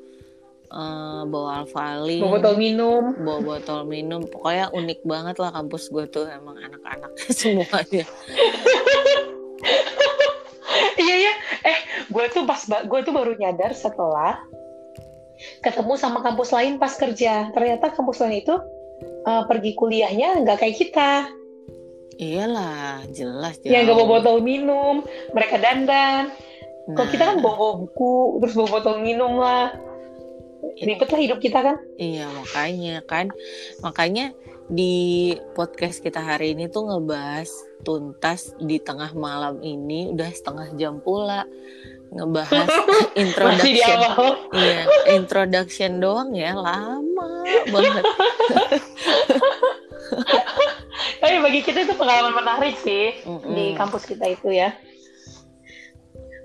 eh, bawa alfaling bawa botol minum. bawa botol minum pokoknya unik banget lah kampus gue tuh emang anak-anak semuanya iya iya. Eh, gue tuh pas gue tuh baru nyadar setelah ketemu sama kampus lain pas kerja. Ternyata kampus lain itu uh, pergi kuliahnya nggak kayak kita. iyalah jelas Yang nggak bawa botol minum, mereka dandan. Kalau Nah, kita kan bawa, bawa buku, terus bawa botol minum lah. Ribet lah hidup kita kan. iya makanya kan makanya di podcast kita hari ini tuh ngebahas tuntas di tengah malam ini udah setengah jam pula ngebahas Masih di introduction awal. iya introduction doang ya lama banget Tapi bagi kita itu pengalaman menarik sih Mm-mm. di kampus kita itu ya.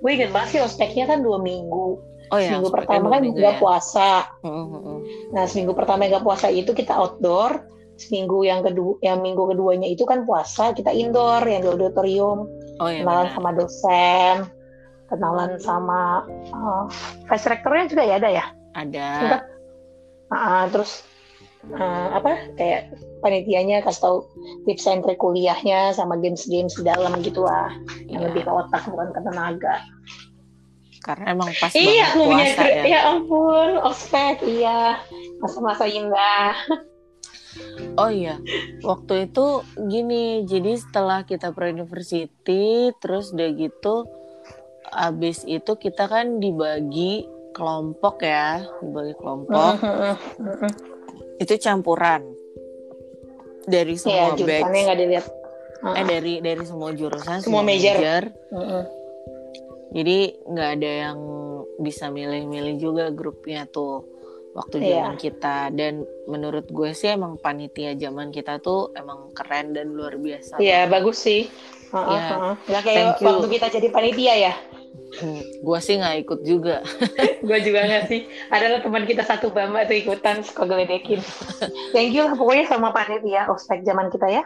Gue inget banget sih ospeknya kan dua minggu. oh ya seminggu pertama kan minggu nggak ya. puasa. Mm, mm, mm. Nah seminggu pertama nggak puasa itu kita outdoor. Seminggu yang kedua, yang minggu keduanya itu kan puasa kita indoor yang di auditorium. oh ya kenalan benar sama dosen, kenalan sama uh, vice rectornya juga ya ada ya. ada. Ah, terus uh, apa kayak panitianya kasih tahu tips and trick kuliahnya sama games-games di dalam gitu lah yang Iya. lebih ke otak bukan ke tenaga. karena emang pas Iya, banget puasa ya. ya ampun, ospek iya. Masa-masa indah. Oh iya, waktu itu gini, jadi setelah kita pre university, terus udah gitu, abis itu kita kan dibagi kelompok ya, dibagi kelompok, Mhm. itu campuran dari Iya, semua jurusannya batch, nggak dilihat. eh dari dari semua jurusan, Semua major. Mhm. jadi nggak ada yang bisa milih-milih juga grupnya tuh waktu Iya. zaman kita dan menurut gue sih emang panitia zaman kita tuh emang keren dan luar biasa Iya, bagus sih. Heeh, Iya. heeh. Nggak kayak Thank you. waktu kita jadi panitia ya. Hmm, gue sih nggak ikut juga. Gue juga nggak sih. Adalah teman kita satu bamba tuh ikutan suka geledekin. Thank you lah pokoknya sama panitia ospek zaman kita ya.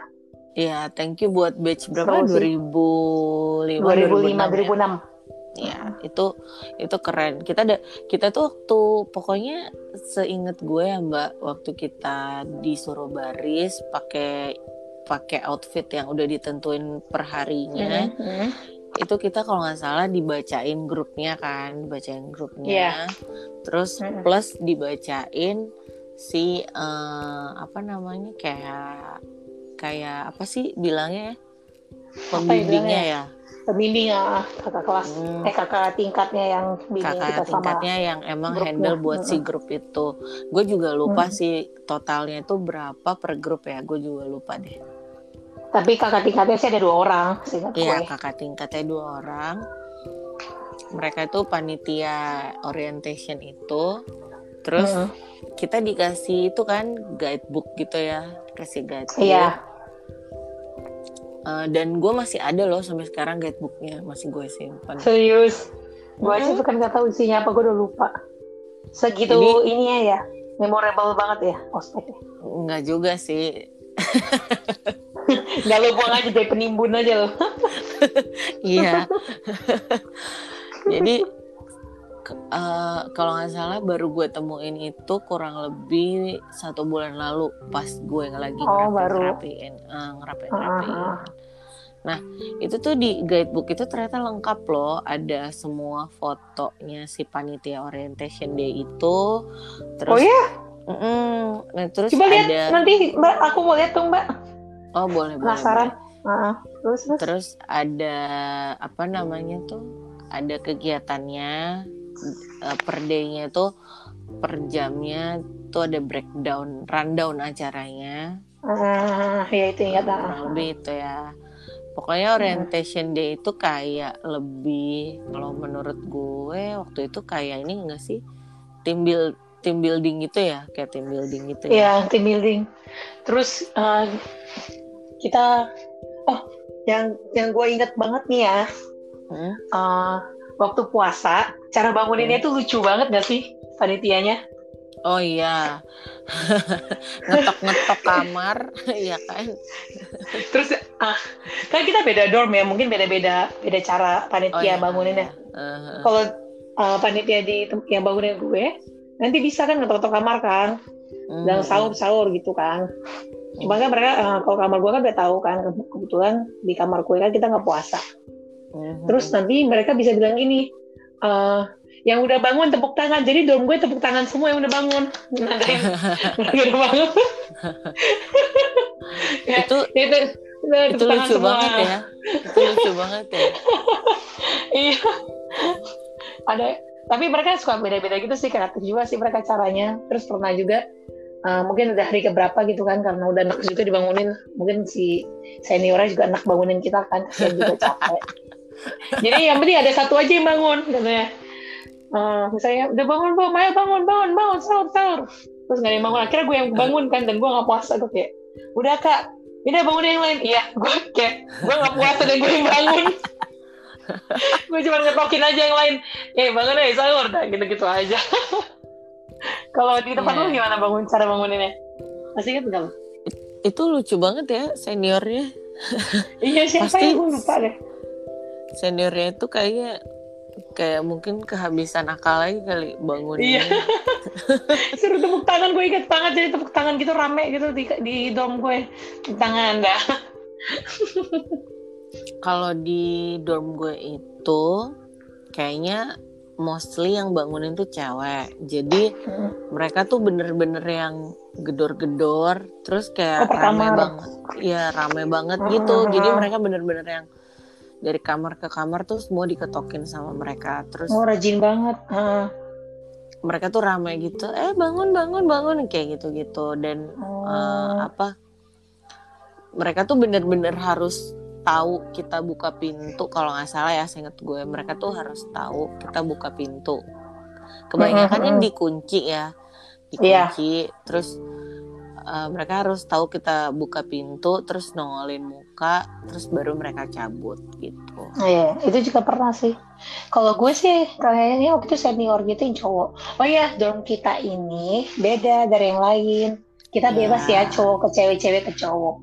Ya, thank you buat batch berapa? Seru sih. 2005, 2005 2006 ya? 2006. Ya, itu itu keren. Kita ada kita tuh waktu pokoknya seinget gue ya Mbak, waktu kita disuruh baris pakai pakai outfit yang udah ditentuin per harinya. Mhm. Itu kita kalau nggak salah dibacain grupnya kan, dibacain grupnya. Iya. Terus Mhm. plus dibacain si eh, apa namanya kayak kayak apa sih bilangnya ya? Pembimbingnya ya. Pembimbing ah, kakak kelas. Hmm, Eh kakak tingkatnya yang bimbing kakak kita sama. tingkatnya yang emang grupnya. handle buat si Mm-mm. grup itu. Gue juga lupa Mm. sih totalnya itu berapa per grup ya. Gue juga lupa deh. Tapi kakak tingkatnya sih ada dua orang, Iya gue. kakak tingkatnya dua orang. Mereka itu panitia orientation itu. Terus Mhm. kita dikasih itu kan guidebook gitu ya, kasih guidebook. Iya. Eh, dan gue masih ada loh sampai sekarang guidebooknya masih gue simpan. Serius. Gue aja Mm-mm. tuh kan nggak tahu isinya apa, gue udah lupa. Segitu Jadi- ini ya, ya, memorable banget ya ospeknya. Enggak juga sih. Nggak lo buang aja jadi penimbun aja lo. Iya. Jadi eh, kalau nggak salah baru gue temuin itu kurang lebih satu bulan lalu pas gue lagi Oh, baru. ngerapiin eh, ngerapiin Ah, ngerapiin. ah. Nah itu tuh di guidebook itu ternyata lengkap loh ada semua fotonya si panitia orientation day itu. Terus, Oh ya? Mm-mm. Nah, terus Coba lihat ada nanti Mbak, aku mau lihat tuh Mbak. oh boleh boleh. Penasaran. boleh. Heeh. Terus terus. Terus ada apa namanya tuh? Ada kegiatannya eh, per day-nya tuh per jamnya tuh ada breakdown rundown acaranya Ah, ya itu ah. kurang lebih itu ya pokoknya orientation day itu kayak lebih kalau menurut gue waktu itu kayak ini enggak sih team build team building gitu ya kayak team building gitu ya Iya, team building. Terus eh, kita oh yang yang gue inget banget nih ya Hmm? eh, waktu puasa cara banguninnya tuh lucu banget gak sih panitianya? Oh iya. Ngetok ngetok kamar. Iya kan? Terus ah kan kita beda dorm ya mungkin beda beda cara oh panitia iya. banguninnya. Eh, Kalau eh, panitia di yang bangunin gue nanti bisa kan ngetok-ngetok kamar kan? Hmm, dan sahur-sahur gitu kan. Cuma kan mereka eh, kalau kamar gue kan udah tahu kan ke- kebetulan di kamar gue kan kita nggak puasa. hmm, Terus nanti mereka bisa bilang gini, eh, yang udah bangun tepuk tangan. Jadi dorm gue tepuk tangan semua yang udah bangun. Mereka udah bangun. ya, itu itu, itu lucu semua. banget ya itu lucu banget ya Iya. Ada, tapi mereka suka beda-beda gitu sih, kreatif juga sih mereka caranya. Terus pernah juga eh, mungkin udah hari keberapa gitu kan karena udah enak juga dibangunin mungkin si seniornya juga enak bangunin kita kan kasihan juga capek jadi yang penting ada satu aja yang bangun katanya Eh, misalnya udah bangun belum ayo bangun bangun bangun sahur sahur. Terus nggak ada yang bangun. Akhirnya gue yang bangun kan dan gue nggak puasa. Gue kayak udah kak. Udah bangun yang lain. Iya gue kayak gue nggak puasa dan gue yang bangun. Gue cuma ngetokin aja yang lain. Eh bangun ya sahur. Dah gitu gitu aja. Kalau di tempat Iya. lu gimana bangun cara banguninnya? Masih inget nggak itu lucu banget ya seniornya. Iya siapa Pasti- ya? Gue lupa deh. Seniornya itu kayaknya kayak mungkin kehabisan akal lagi kali bangunnya. Iya. suruh tepuk tangan gue inget banget jadi tepuk tangan gitu rame gitu di, di dorm gue. Tepuk tangan dah kalau di dorm gue itu kayaknya mostly yang bangunin tuh cewek. Jadi mereka tuh bener-bener yang gedor-gedor terus kayak Oh, rame banget. Ya rame banget gitu. Mm, jadi mereka bener-bener yang dari kamar ke kamar tuh semua diketokin sama mereka. Terus oh rajin banget. Heeh. mereka tuh rame gitu. Eh bangun bangun bangun kayak gitu gitu dan Oh. eh, apa mereka tuh bener-bener harus tahu kita buka pintu. Kalau nggak salah ya seinget gue mereka tuh harus tahu kita buka pintu. Kebanyakan yang dikunci ya. Dikunci terus eh, mereka harus tahu kita buka pintu terus nongolin muka terus baru mereka cabut gitu Iya, itu juga pernah sih. Kalau gue sih kayaknya waktu itu senior gitu yang cowok. Oh iya, dorm kita ini beda dari yang lain. Kita Iya. bebas ya cowok ke cewek, cewek ke cowok.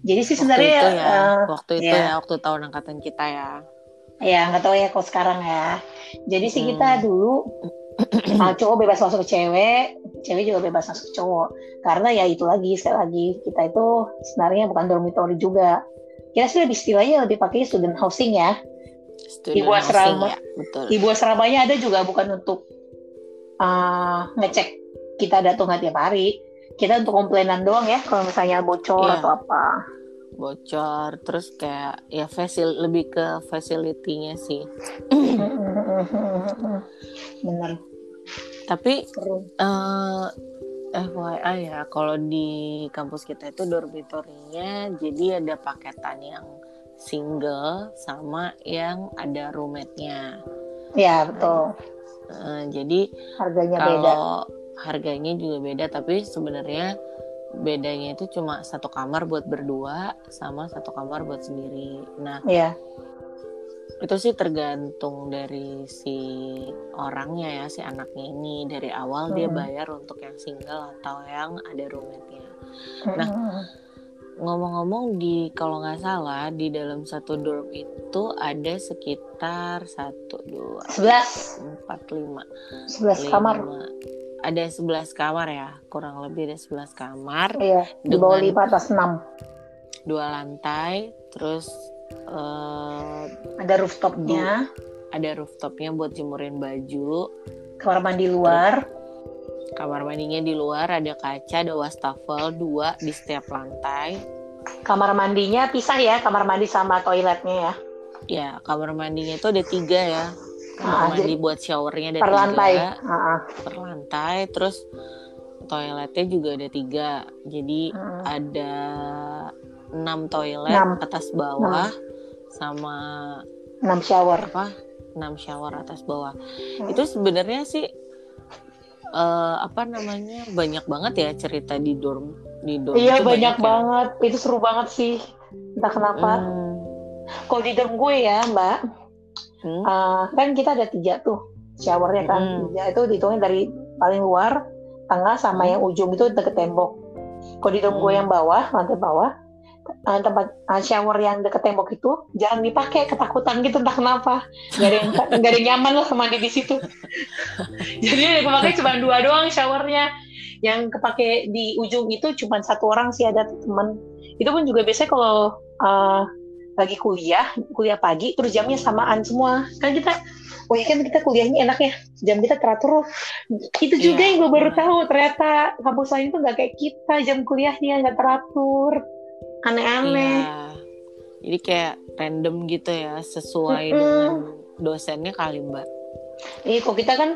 Jadi sih waktu sebenarnya itu ya eh, waktu itu iya. ya waktu tahun angkatan kita ya ya nggak tahu ya kalau sekarang ya. Jadi sih Hmm. kita dulu uh, cowok bebas masuk ke cewek, cewek juga bebas masuk cowok. Karena ya itu lagi sekali lagi kita itu sebenarnya bukan dormitory juga. Kita sih lebih istilahnya lebih pakai student housing ya. Student Ibu housing asrama. ya betul Ibu asramanya ada juga bukan untuk uh, ngecek kita datang nggak tiap hari. Kita untuk komplainan doang ya kalau misalnya bocor Iya. atau apa. bocor terus kayak ya fasil lebih ke facility-nya sih Bener. Tapi Seru. eh FYI ya kalau di kampus kita itu dormitory-nya jadi ada paketan yang single sama yang ada roommate-nya Ya betul. Eh, jadi Harganya beda. harganya juga beda tapi sebenarnya bedanya itu cuma satu kamar buat berdua sama satu kamar buat sendiri nah Ya. Itu sih tergantung dari si orangnya ya si anaknya ini dari awal dia Hmm. bayar untuk yang single atau yang ada roommate-nya Nah, Mm-mm. ngomong-ngomong di kalau nggak salah di dalam satu dorm itu ada sekitar satu dua Sebelas. empat lima Sebelas kamar. ada 11 kamar ya kurang lebih ada 11 kamar Iya. Di bawah lima atas enam. dua lantai terus eh, Ada rooftopnya. ada rooftopnya buat jemurin baju Kamar mandi luar. kamar mandinya di luar ada kaca ada wastafel dua di setiap lantai Kamar mandinya pisah ya. Kamar mandi sama toiletnya ya. ya kamar mandinya itu ada tiga ya kamar Ah, mandi buat showernya ada per lantai. tiga Ah, ah. per lantai terus toiletnya juga ada tiga jadi Hmm. ada enam toilet Enam. atas bawah sama enam shower. apa enam shower atas bawah Hmm. itu sebenarnya sih eh, apa namanya banyak banget ya cerita di dorm di dorm Iya tuh banyak ya. banget. Itu seru banget sih. Entah kenapa. Hmm. Kalau di dorm gue ya Mbak, Hmm. eh, kan kita ada tiga tuh showernya kan. Hmm. Tiga itu dihitungin dari paling luar, tengah sama Hmm. yang ujung itu deket tembok. Kalau di dorm gue Hmm. yang bawah, lantai bawah, eh, tempat eh, shower yang deket tembok itu jarang dipakai, ketakutan gitu entah kenapa. Gak ada yang ada yang nyaman lah mandi di situ. Jadi yang kepake cuma dua doang showernya. Yang kepake di ujung itu cuma satu orang sih ada temen. Itu pun juga biasanya kalau eh, lagi kuliah, kuliah pagi, terus jamnya samaan semua. Kan kita, oh ya kan kita kuliahnya enak ya, jam kita teratur. Itu juga Iya, yang gue baru tahu, ternyata kampus lain tuh nggak kayak kita, jam kuliahnya nggak teratur. Aneh-aneh. Iya. Jadi kayak random gitu ya, sesuai Mm-mm. dengan dosennya kali mbak. Iya, kok kita kan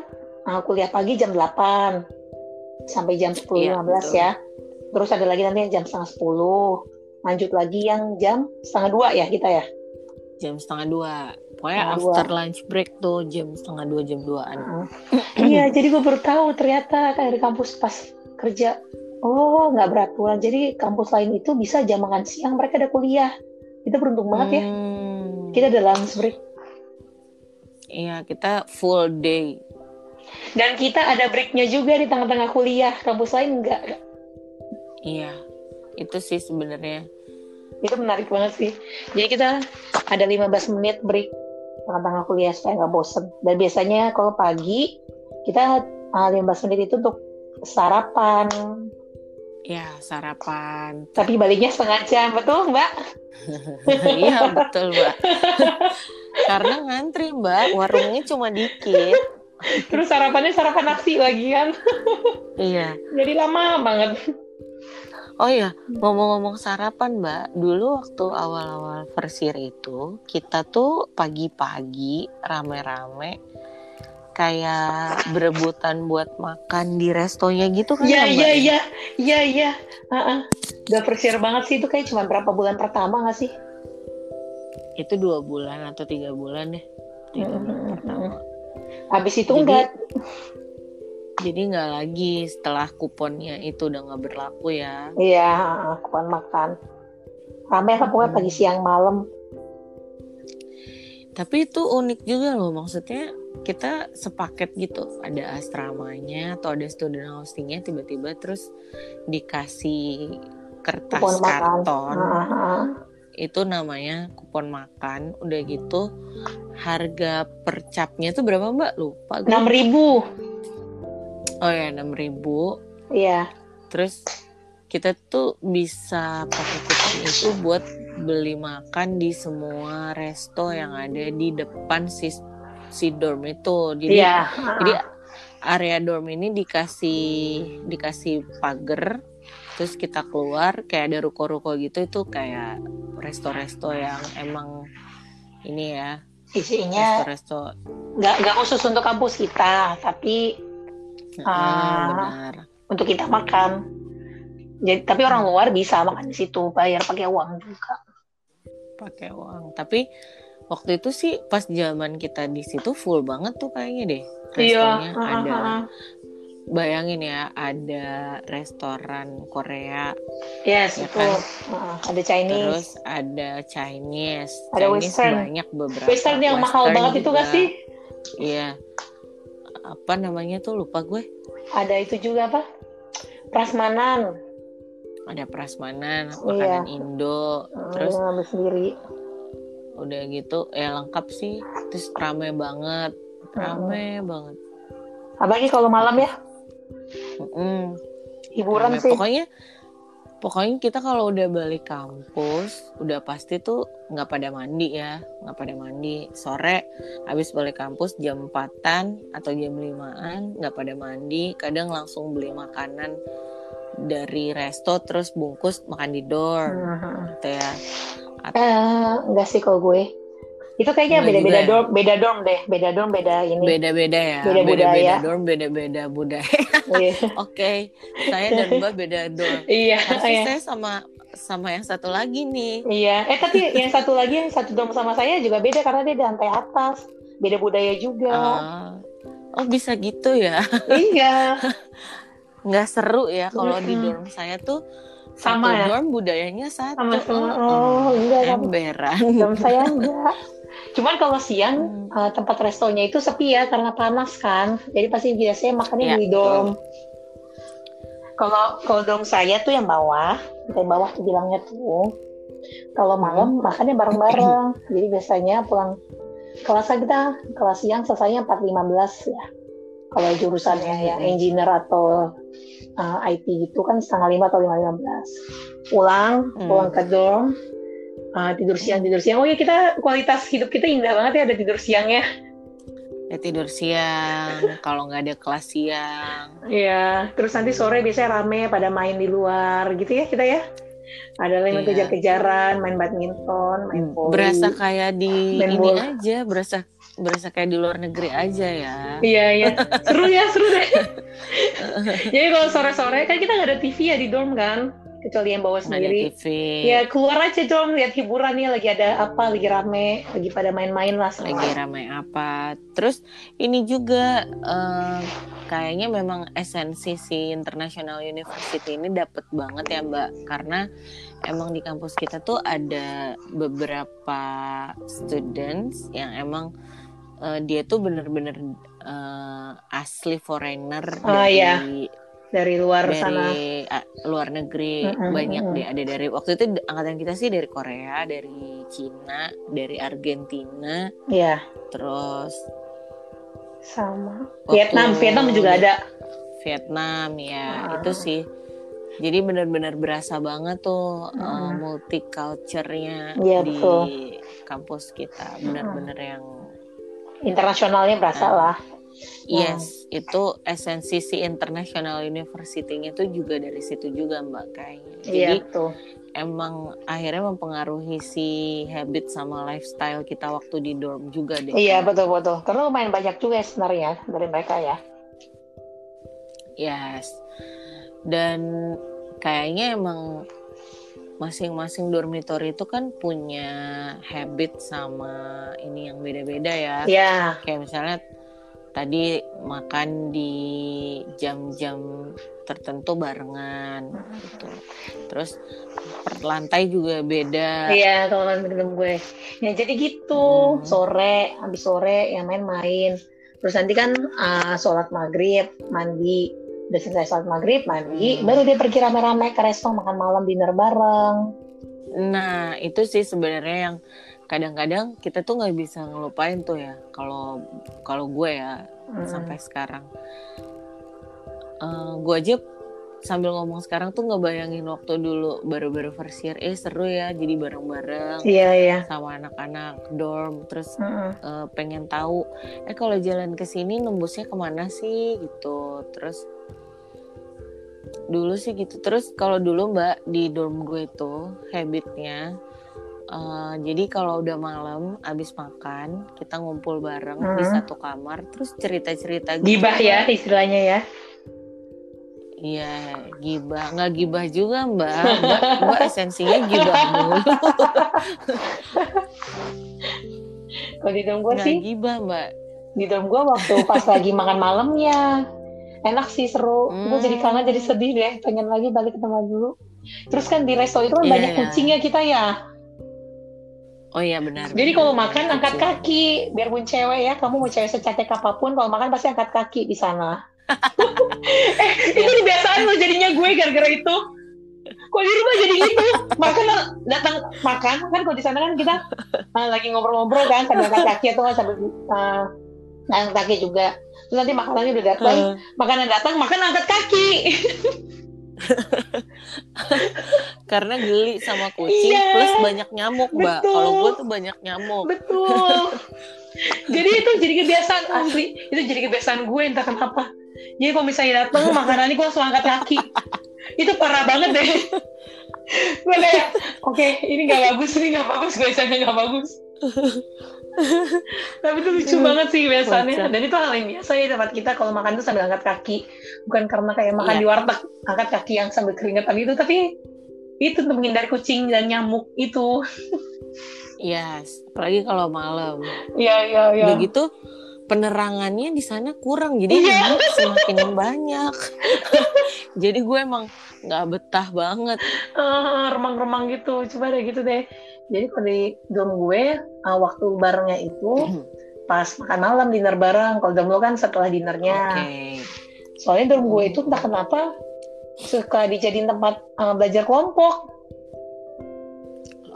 uh, kuliah pagi jam 8 sampai jam 10.15 Iya, betul. ya. Terus ada lagi nanti yang jam setengah 10. Lanjut lagi yang jam setengah dua ya kita ya. Jam setengah dua. Pokoknya Setengah after lunch break tuh jam setengah dua jam duaan. Iya, jadi gue baru tahu ternyata kan di kampus pas kerja. Oh, nggak beraturan. Jadi kampus lain itu bisa jam makan siang mereka ada kuliah. Itu beruntung banget ya. Hmm. Kita ada lunch break. Iya kita full day. Dan kita ada breaknya juga di tengah-tengah kuliah. Kampus lain nggak. Iya. Itu sih sebenarnya. Itu menarik banget sih. Jadi kita ada 15 menit break tengah-tengah kuliah supaya nggak bosen. Dan biasanya kalau pagi kita uh, 15 menit itu untuk sarapan. Ya sarapan. Tapi baliknya setengah jam, betul Mbak? iya betul mbak. Karena ngantri mbak, warungnya cuma dikit. Terus sarapannya sarapan nasi lagi kan. Iya. Jadi lama banget. Oh iya, ngomong-ngomong sarapan mbak, dulu waktu awal-awal versir itu kita tuh pagi-pagi rame-rame kayak berebutan buat makan di restonya gitu kan Iya, ya, iya, iya. Iya, iya. Heeh. Udah persiar banget sih itu kayak cuma berapa bulan pertama nggak sih? Itu dua bulan atau tiga bulan deh. Tiga bulan Mm-mm. pertama. Habis itu Jadi- enggak. Jadi nggak lagi setelah kuponnya itu udah nggak berlaku ya. Iya, kupon makan. Rame lah pokoknya pagi Hmm. siang malam. Tapi itu unik juga loh, maksudnya kita sepaket gitu, ada asramanya atau ada student housingnya tiba-tiba terus dikasih kertas Kupon makan. karton, heeh. itu namanya kupon makan. Udah gitu harga per capnya itu berapa mbak? Lupa. Enam ribu. Oh ya enam ribu. Iya. Terus kita tuh bisa pakai kupon itu buat beli makan di semua resto yang ada di depan si si dorm itu. Jadi Iya. jadi area dorm ini dikasih dikasih pagar terus kita keluar kayak ada ruko-ruko gitu itu kayak resto-resto yang emang ini ya isinya resto-resto nggak nggak khusus untuk kampus kita, tapi Ah. benar untuk kita makan. Jadi tapi orang luar bisa makan di situ, bayar pakai uang juga. pakai uang tapi waktu itu sih pas zaman kita di situ full banget tuh kayaknya deh restonya heeh, ada heeh. bayangin ya ada restoran Korea Yes, Ya itu. kan? Heeh, ada Chinese. terus ada Chinese Ada Chinese Western. banyak beberapa Western yang mahal Western banget itu juga. gak sih? iya apa namanya tuh lupa gue Ada itu juga apa? Prasmanan. ada prasmanan Iya. makanan Indo Heeh, terus ngambil sendiri. Udah gitu ya lengkap sih. Terus rame banget rame banget. Apalagi kalau malam ya, Mm-mm. hiburan Rame. sih. pokoknya pokoknya kita kalau udah balik kampus udah pasti tuh nggak pada mandi ya. Nggak pada mandi. Sore habis balik kampus jam 4-an atau jam 5-an nggak pada mandi. Kadang langsung beli makanan dari resto terus bungkus makan di dorm Mhm. gitu ya Eh, enggak sih kalau gue. Itu kayaknya beda-beda ya? dorm, beda dorm deh, beda dorm, beda ini. Beda-beda ya. Beda Beda-beda budaya. dorm, beda-beda budaya. Iya. Oke, saya dan Mbak beda dorm. Iya, Harusnya iya. saya sama sama yang satu lagi nih. Iya. Eh tapi yang satu lagi yang satu dorm sama saya juga beda karena dia di lantai atas. Beda budaya juga. Ah. oh bisa gitu ya? iya. Nggak seru ya kalau di dorm saya tuh Sama satu ya? dorm budayanya satu. Sama-sama. Mm-mm. Oh, enggak sama Emberan. dorm saya enggak. Cuman kalau siang Hmm. eh, tempat restonya itu sepi ya karena panas kan. Jadi pasti biasanya makannya Iya, di dorm. Kalau kalau dorm saya tuh yang bawah, lantai bawah tuh bilangnya tuh. Kalau malam makannya bareng-bareng. Jadi biasanya pulang kelas kita kelas siang selesainya 4.15 ya. Kalau jurusannya yang Hmm. engineer atau uh, IT gitu kan setengah lima atau lima lima belas. Pulang, Hmm. pulang ke dorm, uh, tidur siang tidur siang. Oh ya kita kualitas hidup kita indah banget ya ada tidur siangnya. Ya tidur siang, kalau nggak ada kelas siang. Iya, terus nanti sore biasanya rame pada main di luar gitu ya kita ya. Ada yang main kejar-kejaran, main badminton, main voli. Berasa kayak di Main ini bola. aja, berasa berasa kayak di luar negeri aja ya. Iya iya, seru ya seru deh. Jadi kalau sore-sore kan kita nggak ada TV ya di dorm kan, kecuali yang bawa ada sendiri. TV. Ya keluar aja dong lihat hiburan nih lagi ada apa, lagi rame, lagi pada main-main lah. semua. lagi ramai apa. Terus ini juga eh, kayaknya memang esensi si International University ini dapet banget ya Mbak, karena emang di kampus kita tuh ada beberapa students yang emang eh, dia tuh bener-bener eh, asli foreigner Oh, dari iya. Dari luar sana. dari ah, luar negeri Mm-mm, banyak deh ada dari waktu itu angkatan kita sih dari Korea dari Cina dari Argentina Iya, terus sama. Vietnam, Vietnam juga ada. Vietnam ya Ah. itu sih jadi benar-benar berasa banget tuh uh, Mm-mm. multiculturnya Iya, di betul. kampus kita benar-benar yang Internasionalnya berasa Ah. lah. yes itu esensi si international university-nya tuh juga dari situ juga mbak kayaknya jadi Iya betul. emang akhirnya mempengaruhi si habit sama lifestyle kita waktu di dorm juga deh. Iya betul betul. Karena lumayan banyak juga sebenarnya dari mereka ya. Yes. Dan kayaknya emang masing-masing dormitory itu kan punya habit sama ini yang beda-beda ya. Iya. Kayak misalnya tadi makan di jam-jam tertentu barengan gitu. Terus per lantai juga beda. Iya kalau temen gue. Ya jadi gitu Hmm. sore habis sore ya main-main. Terus nanti kan uh, sholat maghrib mandi. Udah selesai sholat maghrib mandi. Hmm. Baru dia pergi rame-rame ke resto makan malam dinner bareng. Nah, itu sih sebenarnya yang kadang-kadang kita tuh nggak bisa ngelupain tuh ya. Kalau kalau gue ya Mm. sampai sekarang, Eh gue aja sambil ngomong sekarang tuh ngebayangin waktu dulu baru-baru first year, eh seru ya jadi bareng-bareng Iya iya. sama anak-anak dorm, terus Mm-mm. eh, pengen tahu, eh kalau jalan ke sini nembusnya ke mana sih gitu, terus dulu sih gitu. Terus kalau dulu mbak di dorm gue itu habitnya eh, jadi kalau udah malam abis makan kita ngumpul bareng di Hmm. satu kamar terus cerita cerita Gibah ya istilahnya ya. iya gibah. Nggak gibah juga mbak. Mbak, mbak esensinya gibah mulu. Kalau di dorm gue sih gibah mbak. di dorm gue waktu pas lagi makan malamnya enak sih seru. Gue Hmm. jadi kangen jadi sedih deh. Pengen lagi balik ke tempat dulu. Terus kan di resto itu kan Iya, banyak iya. kucingnya kita ya. Oh iya benar jadi benar. kalau makan angkat Kucing. kaki. Biarpun cewek ya kamu mau cewek secantik apa pun kalau makan pasti angkat kaki di sana. Eh itu kebiasaan lo jadinya gue gara-gara itu. Kok di rumah jadi gitu? Makan datang makan. Kan kalau di sana kan kita ah, lagi ngobrol-ngobrol kan sambil angkat kaki atau nggak sambil ah, angkat kaki juga terus nanti makanannya udah datang makanan datang makan angkat kaki. Karena geli sama kucing Iya. plus banyak nyamuk mbak. Kalau gue tuh banyak nyamuk. Betul. Jadi itu jadi kebiasaan asli itu jadi kebiasaan gue entah kenapa. Jadi kalau misalnya datang makanannya gue langsung angkat kaki. Itu parah banget deh. Gue kayak oke ini nggak bagus ini nggak bagus gue nggak bagus Tapi itu lucu banget sih biasanya. Dan itu hal yang biasa ya tempat kita kalau makan tuh sambil angkat kaki. Bukan karena kayak makan Iya. di warteg angkat kaki yang sambil keringetan itu, tapi itu untuk menghindari kucing dan nyamuk itu. Yes, apalagi kalau malam. Iya iya iya. Udah gitu penerangannya di sana kurang, jadi Iya. nyamuk semakin banyak. jadi gue emang nggak betah banget. Eh, remang-remang gitu. Coba deh gitu deh. Jadi pada di dorm gue eh, waktu barengnya itu pas makan malam dinner bareng. Kalau dorm lo kan setelah Oke. dinernya. Soalnya dorm gue itu entah kenapa suka dijadiin tempat eh, belajar kelompok.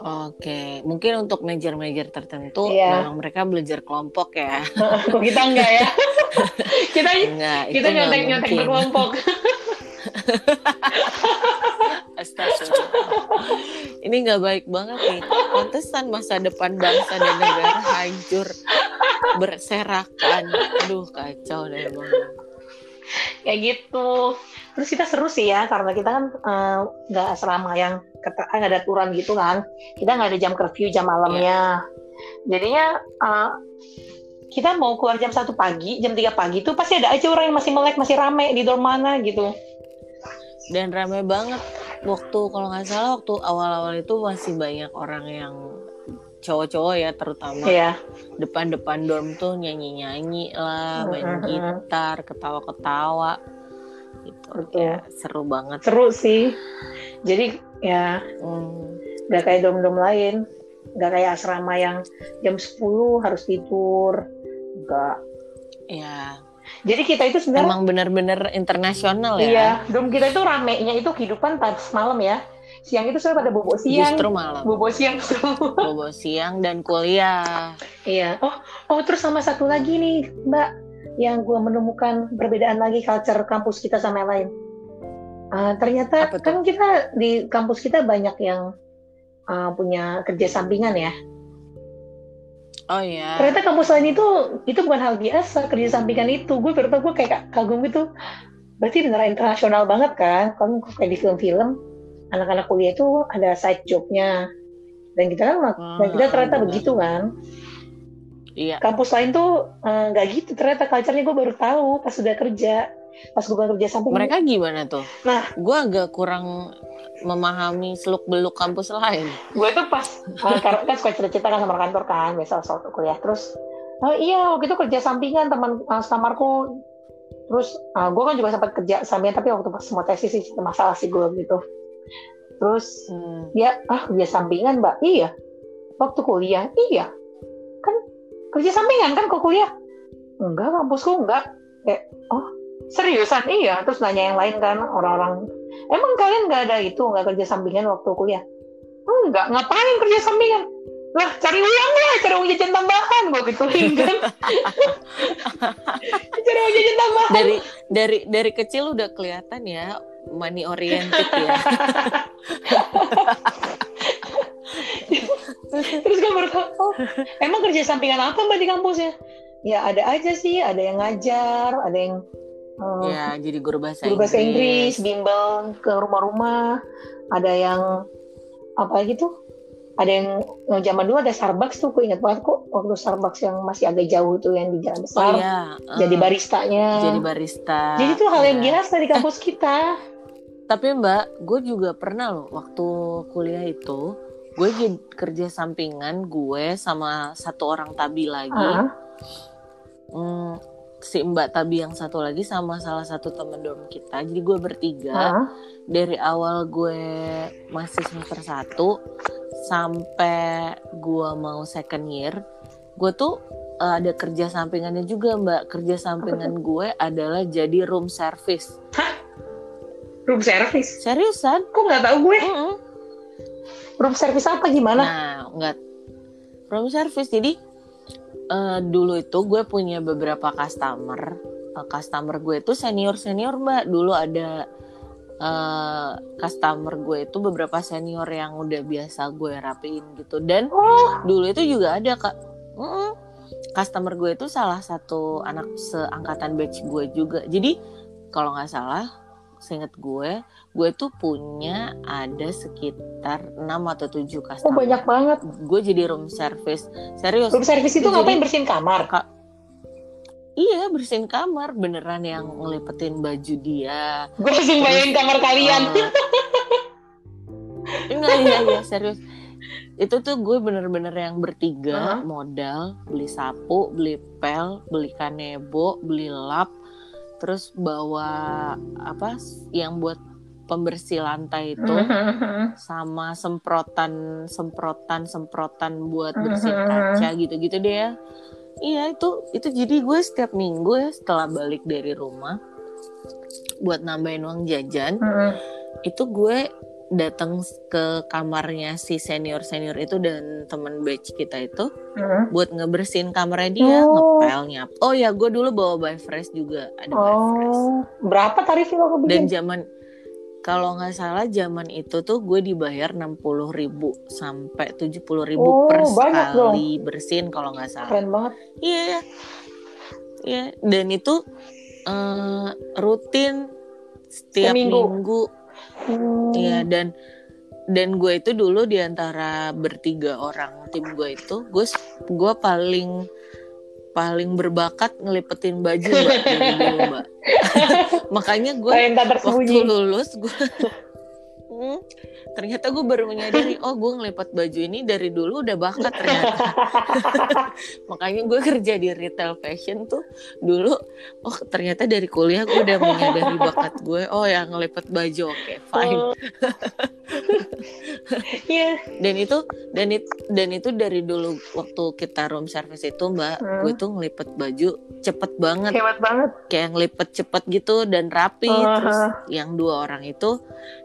Oke, mungkin untuk major-major tertentu Iya. memang mereka belajar kelompok ya. Kok kita enggak ya? kita Enggak, kita itu nggak nyontek nyontek mungkin. berkelompok. Astagfirullah. Ini nggak baik banget nih. Pantesan masa depan bangsa dan negara hancur berserakan. Aduh kacau deh emang. Kayak gitu. Terus kita seru sih ya karena kita kan eh, nggak asrama yang kata nggak ada aturan gitu kan. Kita nggak ada jam curfew jam malamnya. Jadinya eh, kita mau keluar jam satu pagi, jam 3 pagi tuh pasti ada aja orang yang masih melek, masih rame di dorm mana gitu. Dan rame banget waktu kalau nggak salah waktu awal-awal itu masih banyak orang yang cowok-cowok ya terutama Iya. depan-depan dorm tuh nyanyi-nyanyi lah, main Mm-mm. gitar, ketawa-ketawa. Gitu. Betul. Ya, seru banget. Seru sih. Jadi ya Hmm. nggak kayak dom-dom lain nggak kayak asrama yang jam 10 harus tidur nggak Ya, jadi kita itu sebenarnya emang bener-bener internasional ya. iya dom kita itu ramenya itu kehidupan pas malam ya. Siang itu saya pada bobo siang. Justru malam. bobo siang semua. Bobo siang dan kuliah. iya. Oh oh terus sama satu lagi nih mbak yang gue menemukan perbedaan lagi culture kampus kita sama yang lain. Ah, ternyata kan kita di kampus kita banyak yang ah, punya kerja sampingan ya Oh ya. ternyata kampus lain itu itu bukan hal biasa kerja sampingan itu gue baru tau gue kayak kagum gitu berarti beneran internasional banget kan kan kayak di film-film anak-anak kuliah itu ada side jobnya dan kita kan dan kita ternyata benar. begitu kan Iya. kampus lain tuh eh, nggak gitu ternyata culture-nya gue baru tahu pas sudah kerja pas gue kerja samping Mereka gimana tuh? Nah. gue agak kurang memahami seluk beluk kampus lain. gue tuh pas eh, karena kan suka cerita kan sama kantor kan biasa soal kuliah. Terus oh iya waktu itu kerja sampingan teman uh, samarku terus uh, gue kan juga sempat kerja sampingan tapi waktu pas mau tesis sih masalah sih gue gitu. Terus Hmm. dia ah kerja sampingan mbak? Iya. Waktu kuliah? Iya. Kan kerja sampingan kan kok kuliah? Enggak kampusku enggak. Kayak oh seriusan? Iya. Terus nanya yang lain kan orang-orang emang kalian nggak ada itu nggak kerja sampingan waktu kuliah? Enggak ngapain kerja sampingan? Lah cari uang lah cari uang jajan tambahan gue gituin kan? Cari uang jajan tambahan. Dari dari dari kecil udah kelihatan ya money oriented ya. terus gue baru oh emang kerja sampingan apa mbak di kampusnya? Ya ada aja sih ada yang ngajar ada yang eh, ya, jadi guru bahasa guru bahasa Inggris, Inggris. bimbel ke rumah-rumah, ada yang apa gitu, ada yang yang zaman dulu ada Starbucks tuh, aku ingat banget kok waktu Starbucks yang masih agak jauh tuh yang di jalan Oh besar, iya. jadi eh, baristanya. Jadi barista. Jadi itu hal yang Ya. biasa di kampus kita. Tapi Mbak, gue juga pernah loh waktu kuliah itu, gue kerja sampingan gue sama satu orang tabi lagi. Ah, Hmm, si Mbak Tabi yang satu lagi sama salah satu temen dorm kita. Jadi gue bertiga ah. dari awal gue masih semester 1 sampai gue mau second year, gue tuh uh, ada kerja sampingannya juga Mbak. Kerja sampingan gue adalah jadi room service. Room service. Seriusan? Kok nggak tahu gue? Mm-mm. Room service apa gimana? Nah, enggak room service. Jadi eh, dulu itu gue punya beberapa customer. Eh, customer gue itu senior senior mbak. Dulu ada eh, customer gue itu beberapa senior yang udah biasa gue rapiin gitu. Dan Oh, dulu itu juga ada kak. Mm-mm. Customer gue itu salah satu anak seangkatan batch gue juga. Jadi kalau nggak salah seinget gue gue tuh punya ada sekitar 6 atau 7 Oh customer banyak banget. gue jadi room service serius Room service itu Jadi- ngapain bersihin kamar? iya bersihin kamar beneran yang ngelipetin baju dia Gue langsung bayangin kamar kalian. Eh, enggak iya iya serius itu tuh gue bener-bener yang bertiga Hah? modal beli sapu beli pel beli kanebo beli lap terus bawa apa yang buat pembersih lantai itu sama semprotan semprotan semprotan buat bersihin Mhm. kaca gitu-gitu deh ya iya itu itu jadi gue setiap minggu ya setelah balik dari rumah buat nambahin uang jajan itu gue datang ke kamarnya si senior senior itu dan teman batch kita itu Mhm. buat ngebersihin kamarnya dia Oh. ngepel nyap oh ya gue dulu bawa by fresh juga ada by fresh Oh, berapa tarifnya lo dan bikin? zaman kalau nggak salah zaman itu tuh gue dibayar 60.000 ribu sampai 70.000 ribu Oh, per banyak dong. sekali bersihin kalau nggak salah Keren banget. iya iya dan itu eh, rutin setiap Seminggu. minggu Hmm. Iya dan dan gue itu dulu di antara bertiga orang tim gue itu gue gue paling paling berbakat ngelipetin baju mbak dari dulu mbak. Makanya gue waktu lulus gue Hmm, ternyata gue baru menyadari oh gue ngelipat baju ini dari dulu udah bakat ternyata makanya gue kerja di retail fashion tuh dulu oh ternyata dari kuliah gue udah menyadari bakat gue oh ya ngelipat baju oke fine Oh. Iya. dan itu dan itu dan itu dari dulu waktu kita room service itu mbak Hmm. gue tuh ngelipet baju cepet banget Hebat banget kayak ngelipet cepet gitu dan rapi Uh-huh. terus yang dua orang itu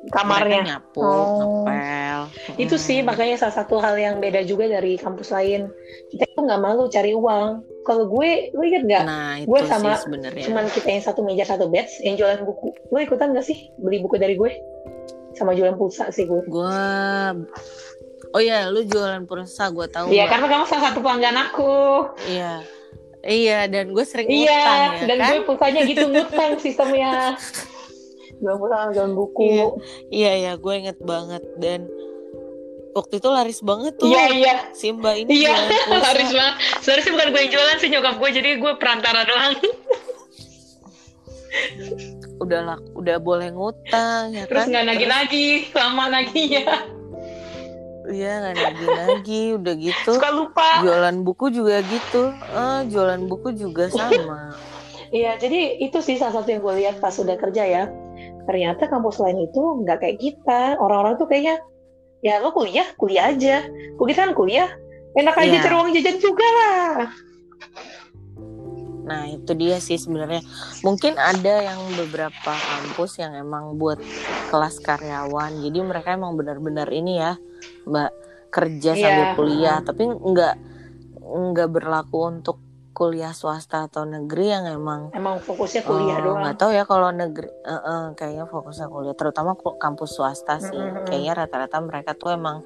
kamarnya. nyapu Oh. Ngepel Itu sih makanya salah satu hal yang beda juga dari kampus lain. Kita itu nggak malu cari uang. Kalau gue, lu inget nggak? nah Gue sama- sih Cuman kita yang satu meja satu batch yang jualan buku. Lu ikutan nggak sih beli buku dari gue? Sama jualan pulsa sih gue. gue oh ya lu jualan pulsa gue tahu Iya, karena kamu salah satu pelanggan aku. iya iya dan gue sering Iya, ngutang ya dan kan gue pulsanya gitu ngutang sistemnya. Jualan pulsa, jualan buku. Iya. iya iya gue inget banget dan waktu itu laris banget tuh Iya, iya. si mbak ini Iya, laris banget. Sebenarnya bukan gue yang jualan sih nyokap gue, jadi gue perantara doang. udah lah udah boleh ngutang ya Terus kan nggak nagih-nagih, lama naginya. iya nggak nagih lagi udah gitu Suka lupa. jualan buku juga gitu eh jualan buku juga sama Iya, jadi itu sih salah satu yang gue lihat pas udah kerja ya. Ternyata kampus lain itu nggak kayak kita. Orang-orang tuh kayaknya, ya lo kuliah, kuliah aja. Kita kan kuliah, enak aja Iya. cari uang jajan juga lah. Nah itu dia sih sebenarnya mungkin ada yang beberapa kampus yang emang buat kelas karyawan jadi mereka emang benar-benar ini ya mbak kerja Iya. sambil kuliah tapi nggak nggak berlaku untuk kuliah swasta atau negeri yang emang Emang fokusnya kuliah eh, doang. nggak tahu ya kalau negeri eh, eh, kayaknya fokusnya kuliah terutama kampus swasta sih Mm-mm. kayaknya rata-rata mereka tuh emang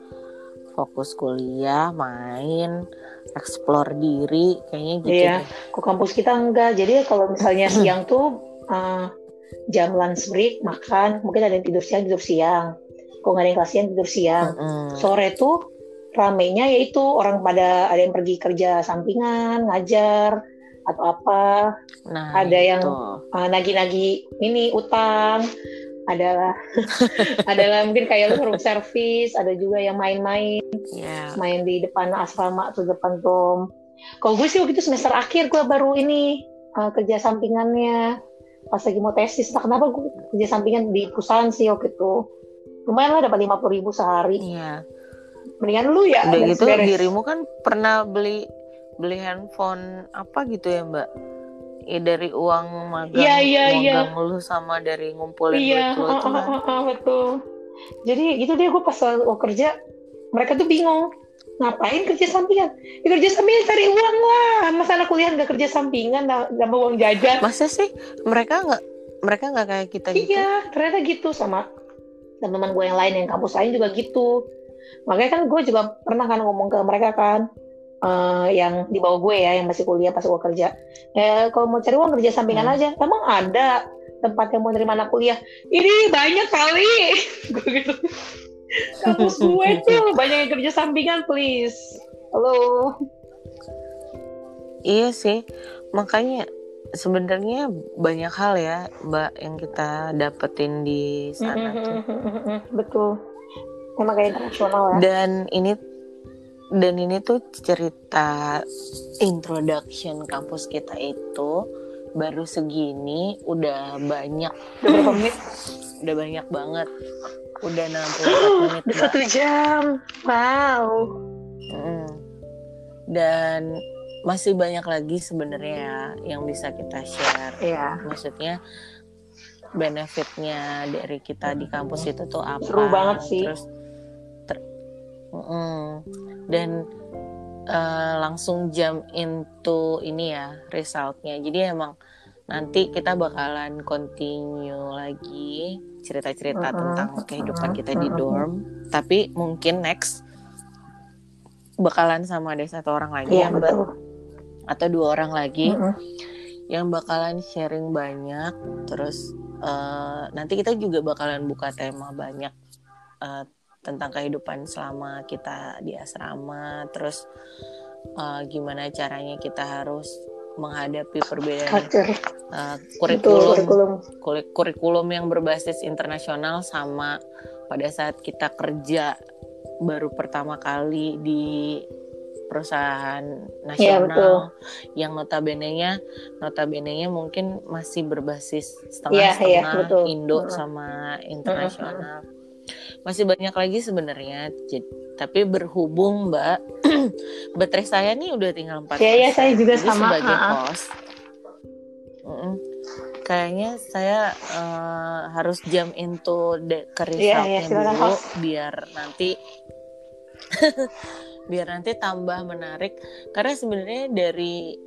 fokus kuliah main explore diri kayaknya gitu Iya. Kok kampus kita enggak. Jadi kalau misalnya siang tuh eh, jam lunch break makan, mungkin ada yang tidur siang tidur siang. Kok nggak ada yang kelas siang tidur siang. Sore tuh ramenya yaitu orang pada ada yang pergi kerja sampingan, ngajar atau apa, Nah, Ada yang- itu. eh, nagi-nagi ini utang. Adalah adalah mungkin kayak lu room service, ada juga yang main-main, ya main di depan asrama atau depan dom. Kalau gue sih waktu itu semester akhir gue baru ini eh, kerja sampingannya pas lagi mau tesis. Tak kenapa gue kerja sampingan di perusahaan sih waktu itu. Lumayan lah dapat lima puluh ribu sehari. iya. Mendingan lu ya. Udah gitu beres. dirimu kan pernah beli beli handphone apa gitu ya mbak? Ya, dari uang magang, Iya, iya, iya. magang lu sama dari ngumpulin Iya, duit lu itu ah, kan. betul. Jadi gitu deh gue pas mau kerja, mereka tuh bingung. Ngapain kerja sampingan? Ya, kerja sampingan cari uang lah. Masa anak kuliah nggak kerja sampingan, nggak nambah uang jajan? Masa sih mereka nggak mereka nggak kayak kita gitu? Iya, ternyata gitu sama teman-teman gue yang lain yang kampus lain juga gitu. Makanya kan gue juga pernah kan ngomong ke mereka kan, eh, yang di bawah gue ya, yang masih kuliah pas gue kerja. Eh, kalau mau cari uang kerja sampingan Hmm. aja. Emang ada tempat yang mau nerima anak kuliah ini banyak kali gue gitu kampus gue tuh banyak yang kerja sampingan please halo Iya sih, makanya sebenarnya banyak hal ya, Mbak, yang kita dapetin di sana tuh. betul emang kayak internasional ya. Dan ini dan ini tuh cerita introduction kampus kita itu baru segini udah banyak. Udah berapa menit? Udah banyak banget. Udah 64 menit udah satu jam. Wow. Mm. dan masih banyak lagi sebenarnya ya yang bisa kita share. Iya. maksudnya benefitnya dari kita di kampus itu tuh apa? Seru banget sih. terus ter- Mm-mm. dan eh, langsung jump into ini ya resultnya jadi emang nanti kita bakalan continue lagi cerita-cerita Mm-mm. tentang kehidupan kita di dorm tapi mungkin next bakalan sama ada satu orang lagi iya ya betul atau dua orang lagi Mm-mm. yang bakalan sharing banyak terus eh, nanti kita juga bakalan buka tema banyak eh, tentang kehidupan selama kita di asrama terus eh, gimana caranya kita harus menghadapi perbedaan betul kurikulum kurikulum kurikulum yang berbasis internasional sama pada saat kita kerja baru pertama kali di perusahaan Iya, betul. nasional yang notabene-nya notabene-nya mungkin masih berbasis Iya, iya, setengah-setengah betul. Indo Mm-mm. sama internasional. Masih banyak lagi sebenarnya. Tapi berhubung Mbak, baterai saya nih udah tinggal 4 Iya, iya, saya juga Jadi sama, sebagai ha-ha. host, mm-mm, kayaknya saya eh, harus jump into the ke Iya, iya, resultnya silakan, dulu host. biar nanti biar nanti tambah menarik karena sebenarnya dari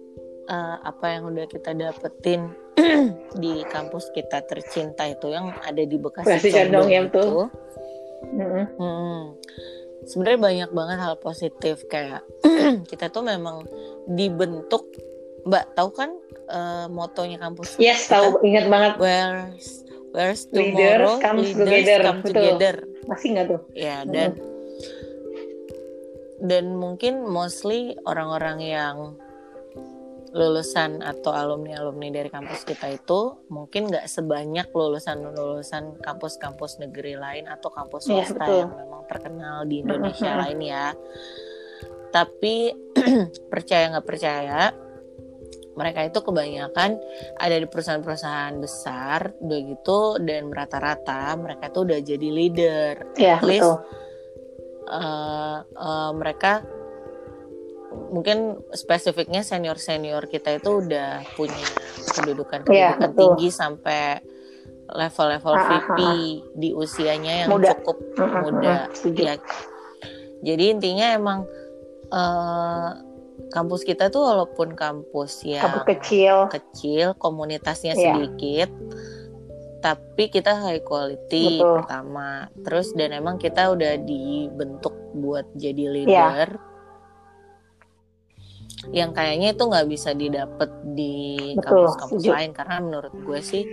eh, apa yang udah kita dapetin di kampus kita tercinta itu yang ada di Bekasi Bekasi Condong, ya, itu betul. Mm-mm. Hmm. Sebenarnya banyak banget hal positif kayak kita tuh memang dibentuk Mbak tahu kan eh, motonya kampus yes kita? tahu ingat banget Where's Where's Leaders tomorrow comes leaders together. come Betul. together. masih nggak tuh Ya dan dan mungkin mostly orang-orang yang lulusan atau alumni-alumni dari kampus kita itu mungkin nggak sebanyak lulusan-lulusan kampus-kampus negeri lain atau kampus Iya, swasta betul. yang memang terkenal di Indonesia lain ya. Tapi percaya nggak percaya, mereka itu kebanyakan ada di perusahaan-perusahaan besar, udah gitu dan rata-rata mereka tuh udah jadi leader ya At least, betul eh, eh, mereka mungkin spesifiknya senior senior kita itu udah punya kedudukan Iya, kedudukan betul. tinggi sampai level-level Ah, ah, VP di usianya yang Muda. cukup Mm-mm, muda mm-mm, setuju. ya jadi intinya emang eh, kampus kita tuh walaupun kampus yang kampus kecil kecil komunitasnya Iya. sedikit tapi kita high quality Betul. pertama terus dan emang kita udah dibentuk buat jadi Iya. leader yang kayaknya itu nggak bisa didapat di kampus-kampus lain karena menurut gue sih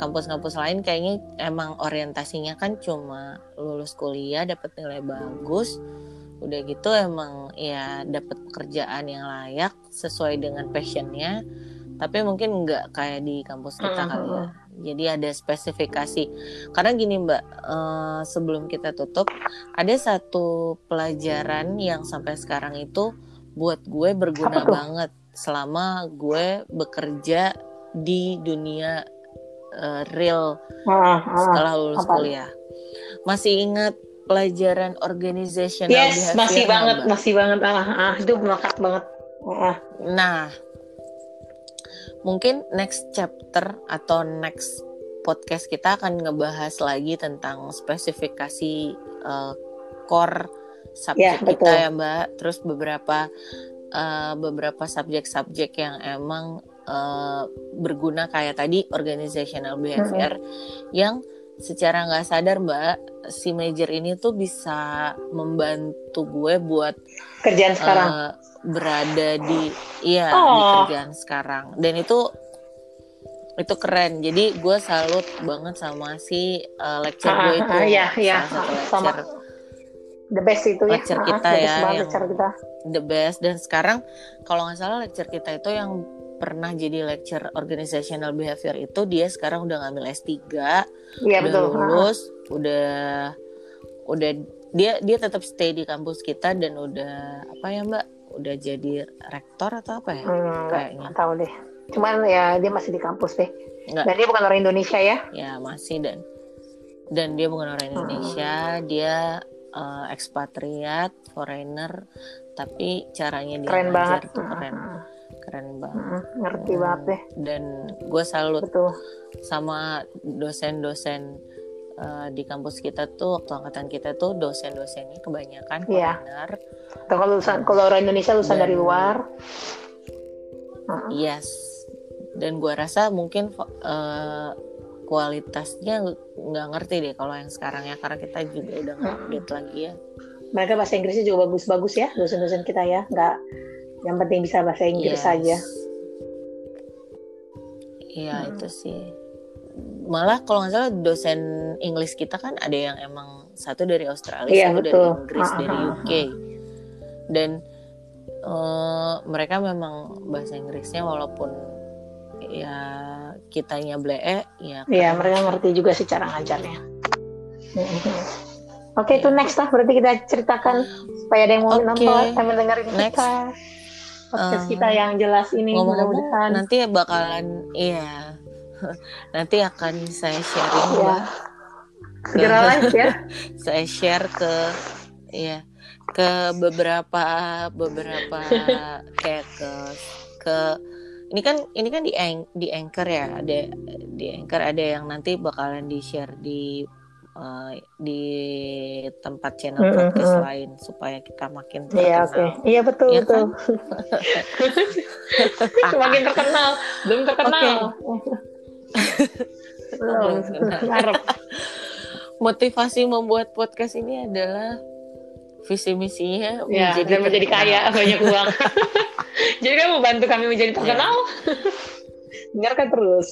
kampus-kampus lain kayaknya emang orientasinya kan cuma lulus kuliah dapat nilai bagus udah gitu emang ya dapat pekerjaan yang layak sesuai dengan passionnya tapi mungkin nggak kayak di kampus kita kali ya. Jadi ada spesifikasi. Karena gini mbak eh, sebelum kita tutup ada satu pelajaran yang sampai sekarang itu buat gue berguna Apa banget selama gue bekerja di dunia eh, real Ah, ah. setelah lulus apa? kuliah masih ingat pelajaran organizational yes masih banget Mbak? masih banget ah, ah itu melekat banget Ah, Nah, mungkin next chapter atau next podcast kita akan ngebahas lagi tentang spesifikasi eh, core subjek Ya, kita betul. ya Mbak. Terus beberapa eh, beberapa subjek-subjek yang emang eh, berguna kayak tadi organizational behavior yang secara nggak sadar Mbak si major ini tuh bisa membantu gue buat kerjaan sekarang eh, berada di iya di Oh. kerjaan sekarang dan itu itu keren jadi gue salut banget sama si uh, lecture Ah, gue itu ah, iya, iya. salah satu Sama. The best itu ya. Lecture Ah, kita the best ya, yang- lecture kita. the best dan sekarang kalau nggak salah lecture kita itu yang pernah jadi lecture organizational behavior itu dia sekarang udah ngambil S3 Iya udah betul. Ah, ah. lulus udah udah dia dia tetap stay di kampus kita dan udah apa ya mbak udah jadi rektor atau apa ya Hmm, kayaknya tahu deh. Cuman ya dia masih di kampus deh. Nggak. Dan dia bukan orang Indonesia ya. ya masih dan dan dia bukan orang Indonesia dia uh, ekspatriat foreigner tapi caranya dia Keren banget. tuh keren Hmm, keren banget hmm, Ngerti Hmm, banget deh. dan gue salut Betul. sama dosen-dosen uh, di kampus kita tuh waktu angkatan kita tuh dosen-dosennya kebanyakan Iya. foreigner Atau kalau lulusan kalau orang Indonesia lulusan Dan- dari luar. Yes dan gua rasa mungkin uh, kualitasnya nggak ngerti deh kalau yang sekarang ya karena kita juga udah nggak Hmm. update lagi ya Mereka bahasa Inggrisnya juga bagus-bagus ya dosen-dosen kita ya. Nggak yang penting bisa bahasa Inggris Yes. saja. Iya Hmm. itu sih malah kalau nggak salah dosen Inggris kita kan ada yang emang satu dari Australia Iya, satu dari betul. Inggris dari ah, ah. UK dan eh, mereka memang bahasa Inggrisnya walaupun ya kitanya blee ya Iya, mereka ngerti juga sih cara ngajarnya. Oke, itu next lah. Berarti kita ceritakan supaya ada yang mau Oke. nonton, yang mendengarin Next. kita. Podcast Eh, kita yang jelas ini mudah-mudahan. nanti bakalan iya nanti akan saya sharing Iya. Mbak. Segera live ya. saya share ke ya ke beberapa beberapa kayak ke ke ini kan ini kan di di anchor ya ada di anchor ada yang nanti bakalan di share di eh, di tempat channel Mm, mm, podcast lain supaya kita makin Iya, oke. terkenal. Iya, betul, Iya betul. Semakin terkenal, belum terkenal. belum. Belum. Motivasi membuat podcast ini adalah visi misinya Ya, dan menjadi kaya, banyak uang. Jadi kan membantu kami menjadi terkenal. Dengarkan terus.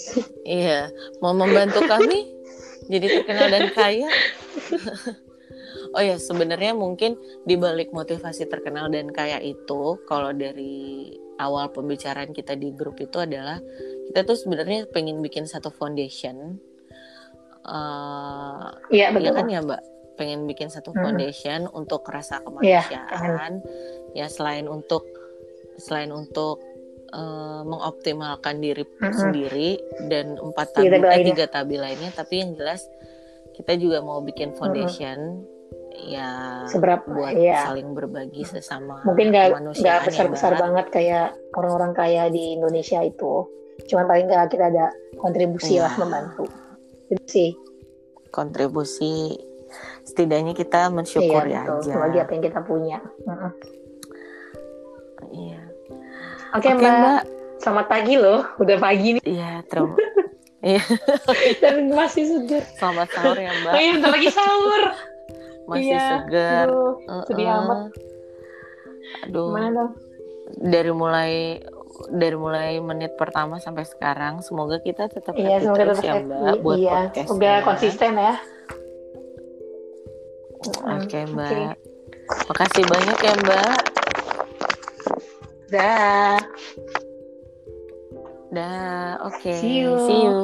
Iya, mau membantu kami jadi terkenal dan kaya. oh ya, sebenarnya mungkin di balik motivasi terkenal dan kaya itu, kalau dari awal pembicaraan kita di grup itu adalah kita tuh sebenarnya pengen bikin satu foundation. Eh, Iya, Iya betul. kan ya Mbak, pengen bikin satu Hmm. foundation untuk rasa Iya, kemanusiaan. ya selain untuk selain untuk eh, mengoptimalkan diri Mm-mm. sendiri dan empat tabi, tabi eh, tiga tabi lainnya, tapi yang jelas kita juga mau bikin foundation ya Seberapa? buat Iya. saling berbagi sesama Mungkin nggak kemanusiaan nggak ya, besar-besar Mbak. banget kayak orang-orang kaya di Indonesia itu. Cuman paling nggak kita ada kontribusi Iya. lah membantu. Itu sih. kontribusi setidaknya kita mensyukuri iya, betul. aja. Bagi apa yang kita punya. Iya. Oke, Oke, Mbak. Mbak. Selamat pagi loh. Udah pagi nih Iya, terima. Iya, dan masih segar. selamat sahur ya, Mbak. Oh iya, bentar lagi sahur. Masih Iya. segar. Aduh, Uh-uh. sedih amat. Aduh, Gimana dong? dari mulai dari mulai menit pertama sampai sekarang, semoga kita tetap Iya, semoga terus tetap ya, happy. Mbak, buat iya, podcast. semoga konsisten ya. Oke, Mm, Mbak. Makasih banyak ya, Mbak. Dah. Dah, oke. See you. See you.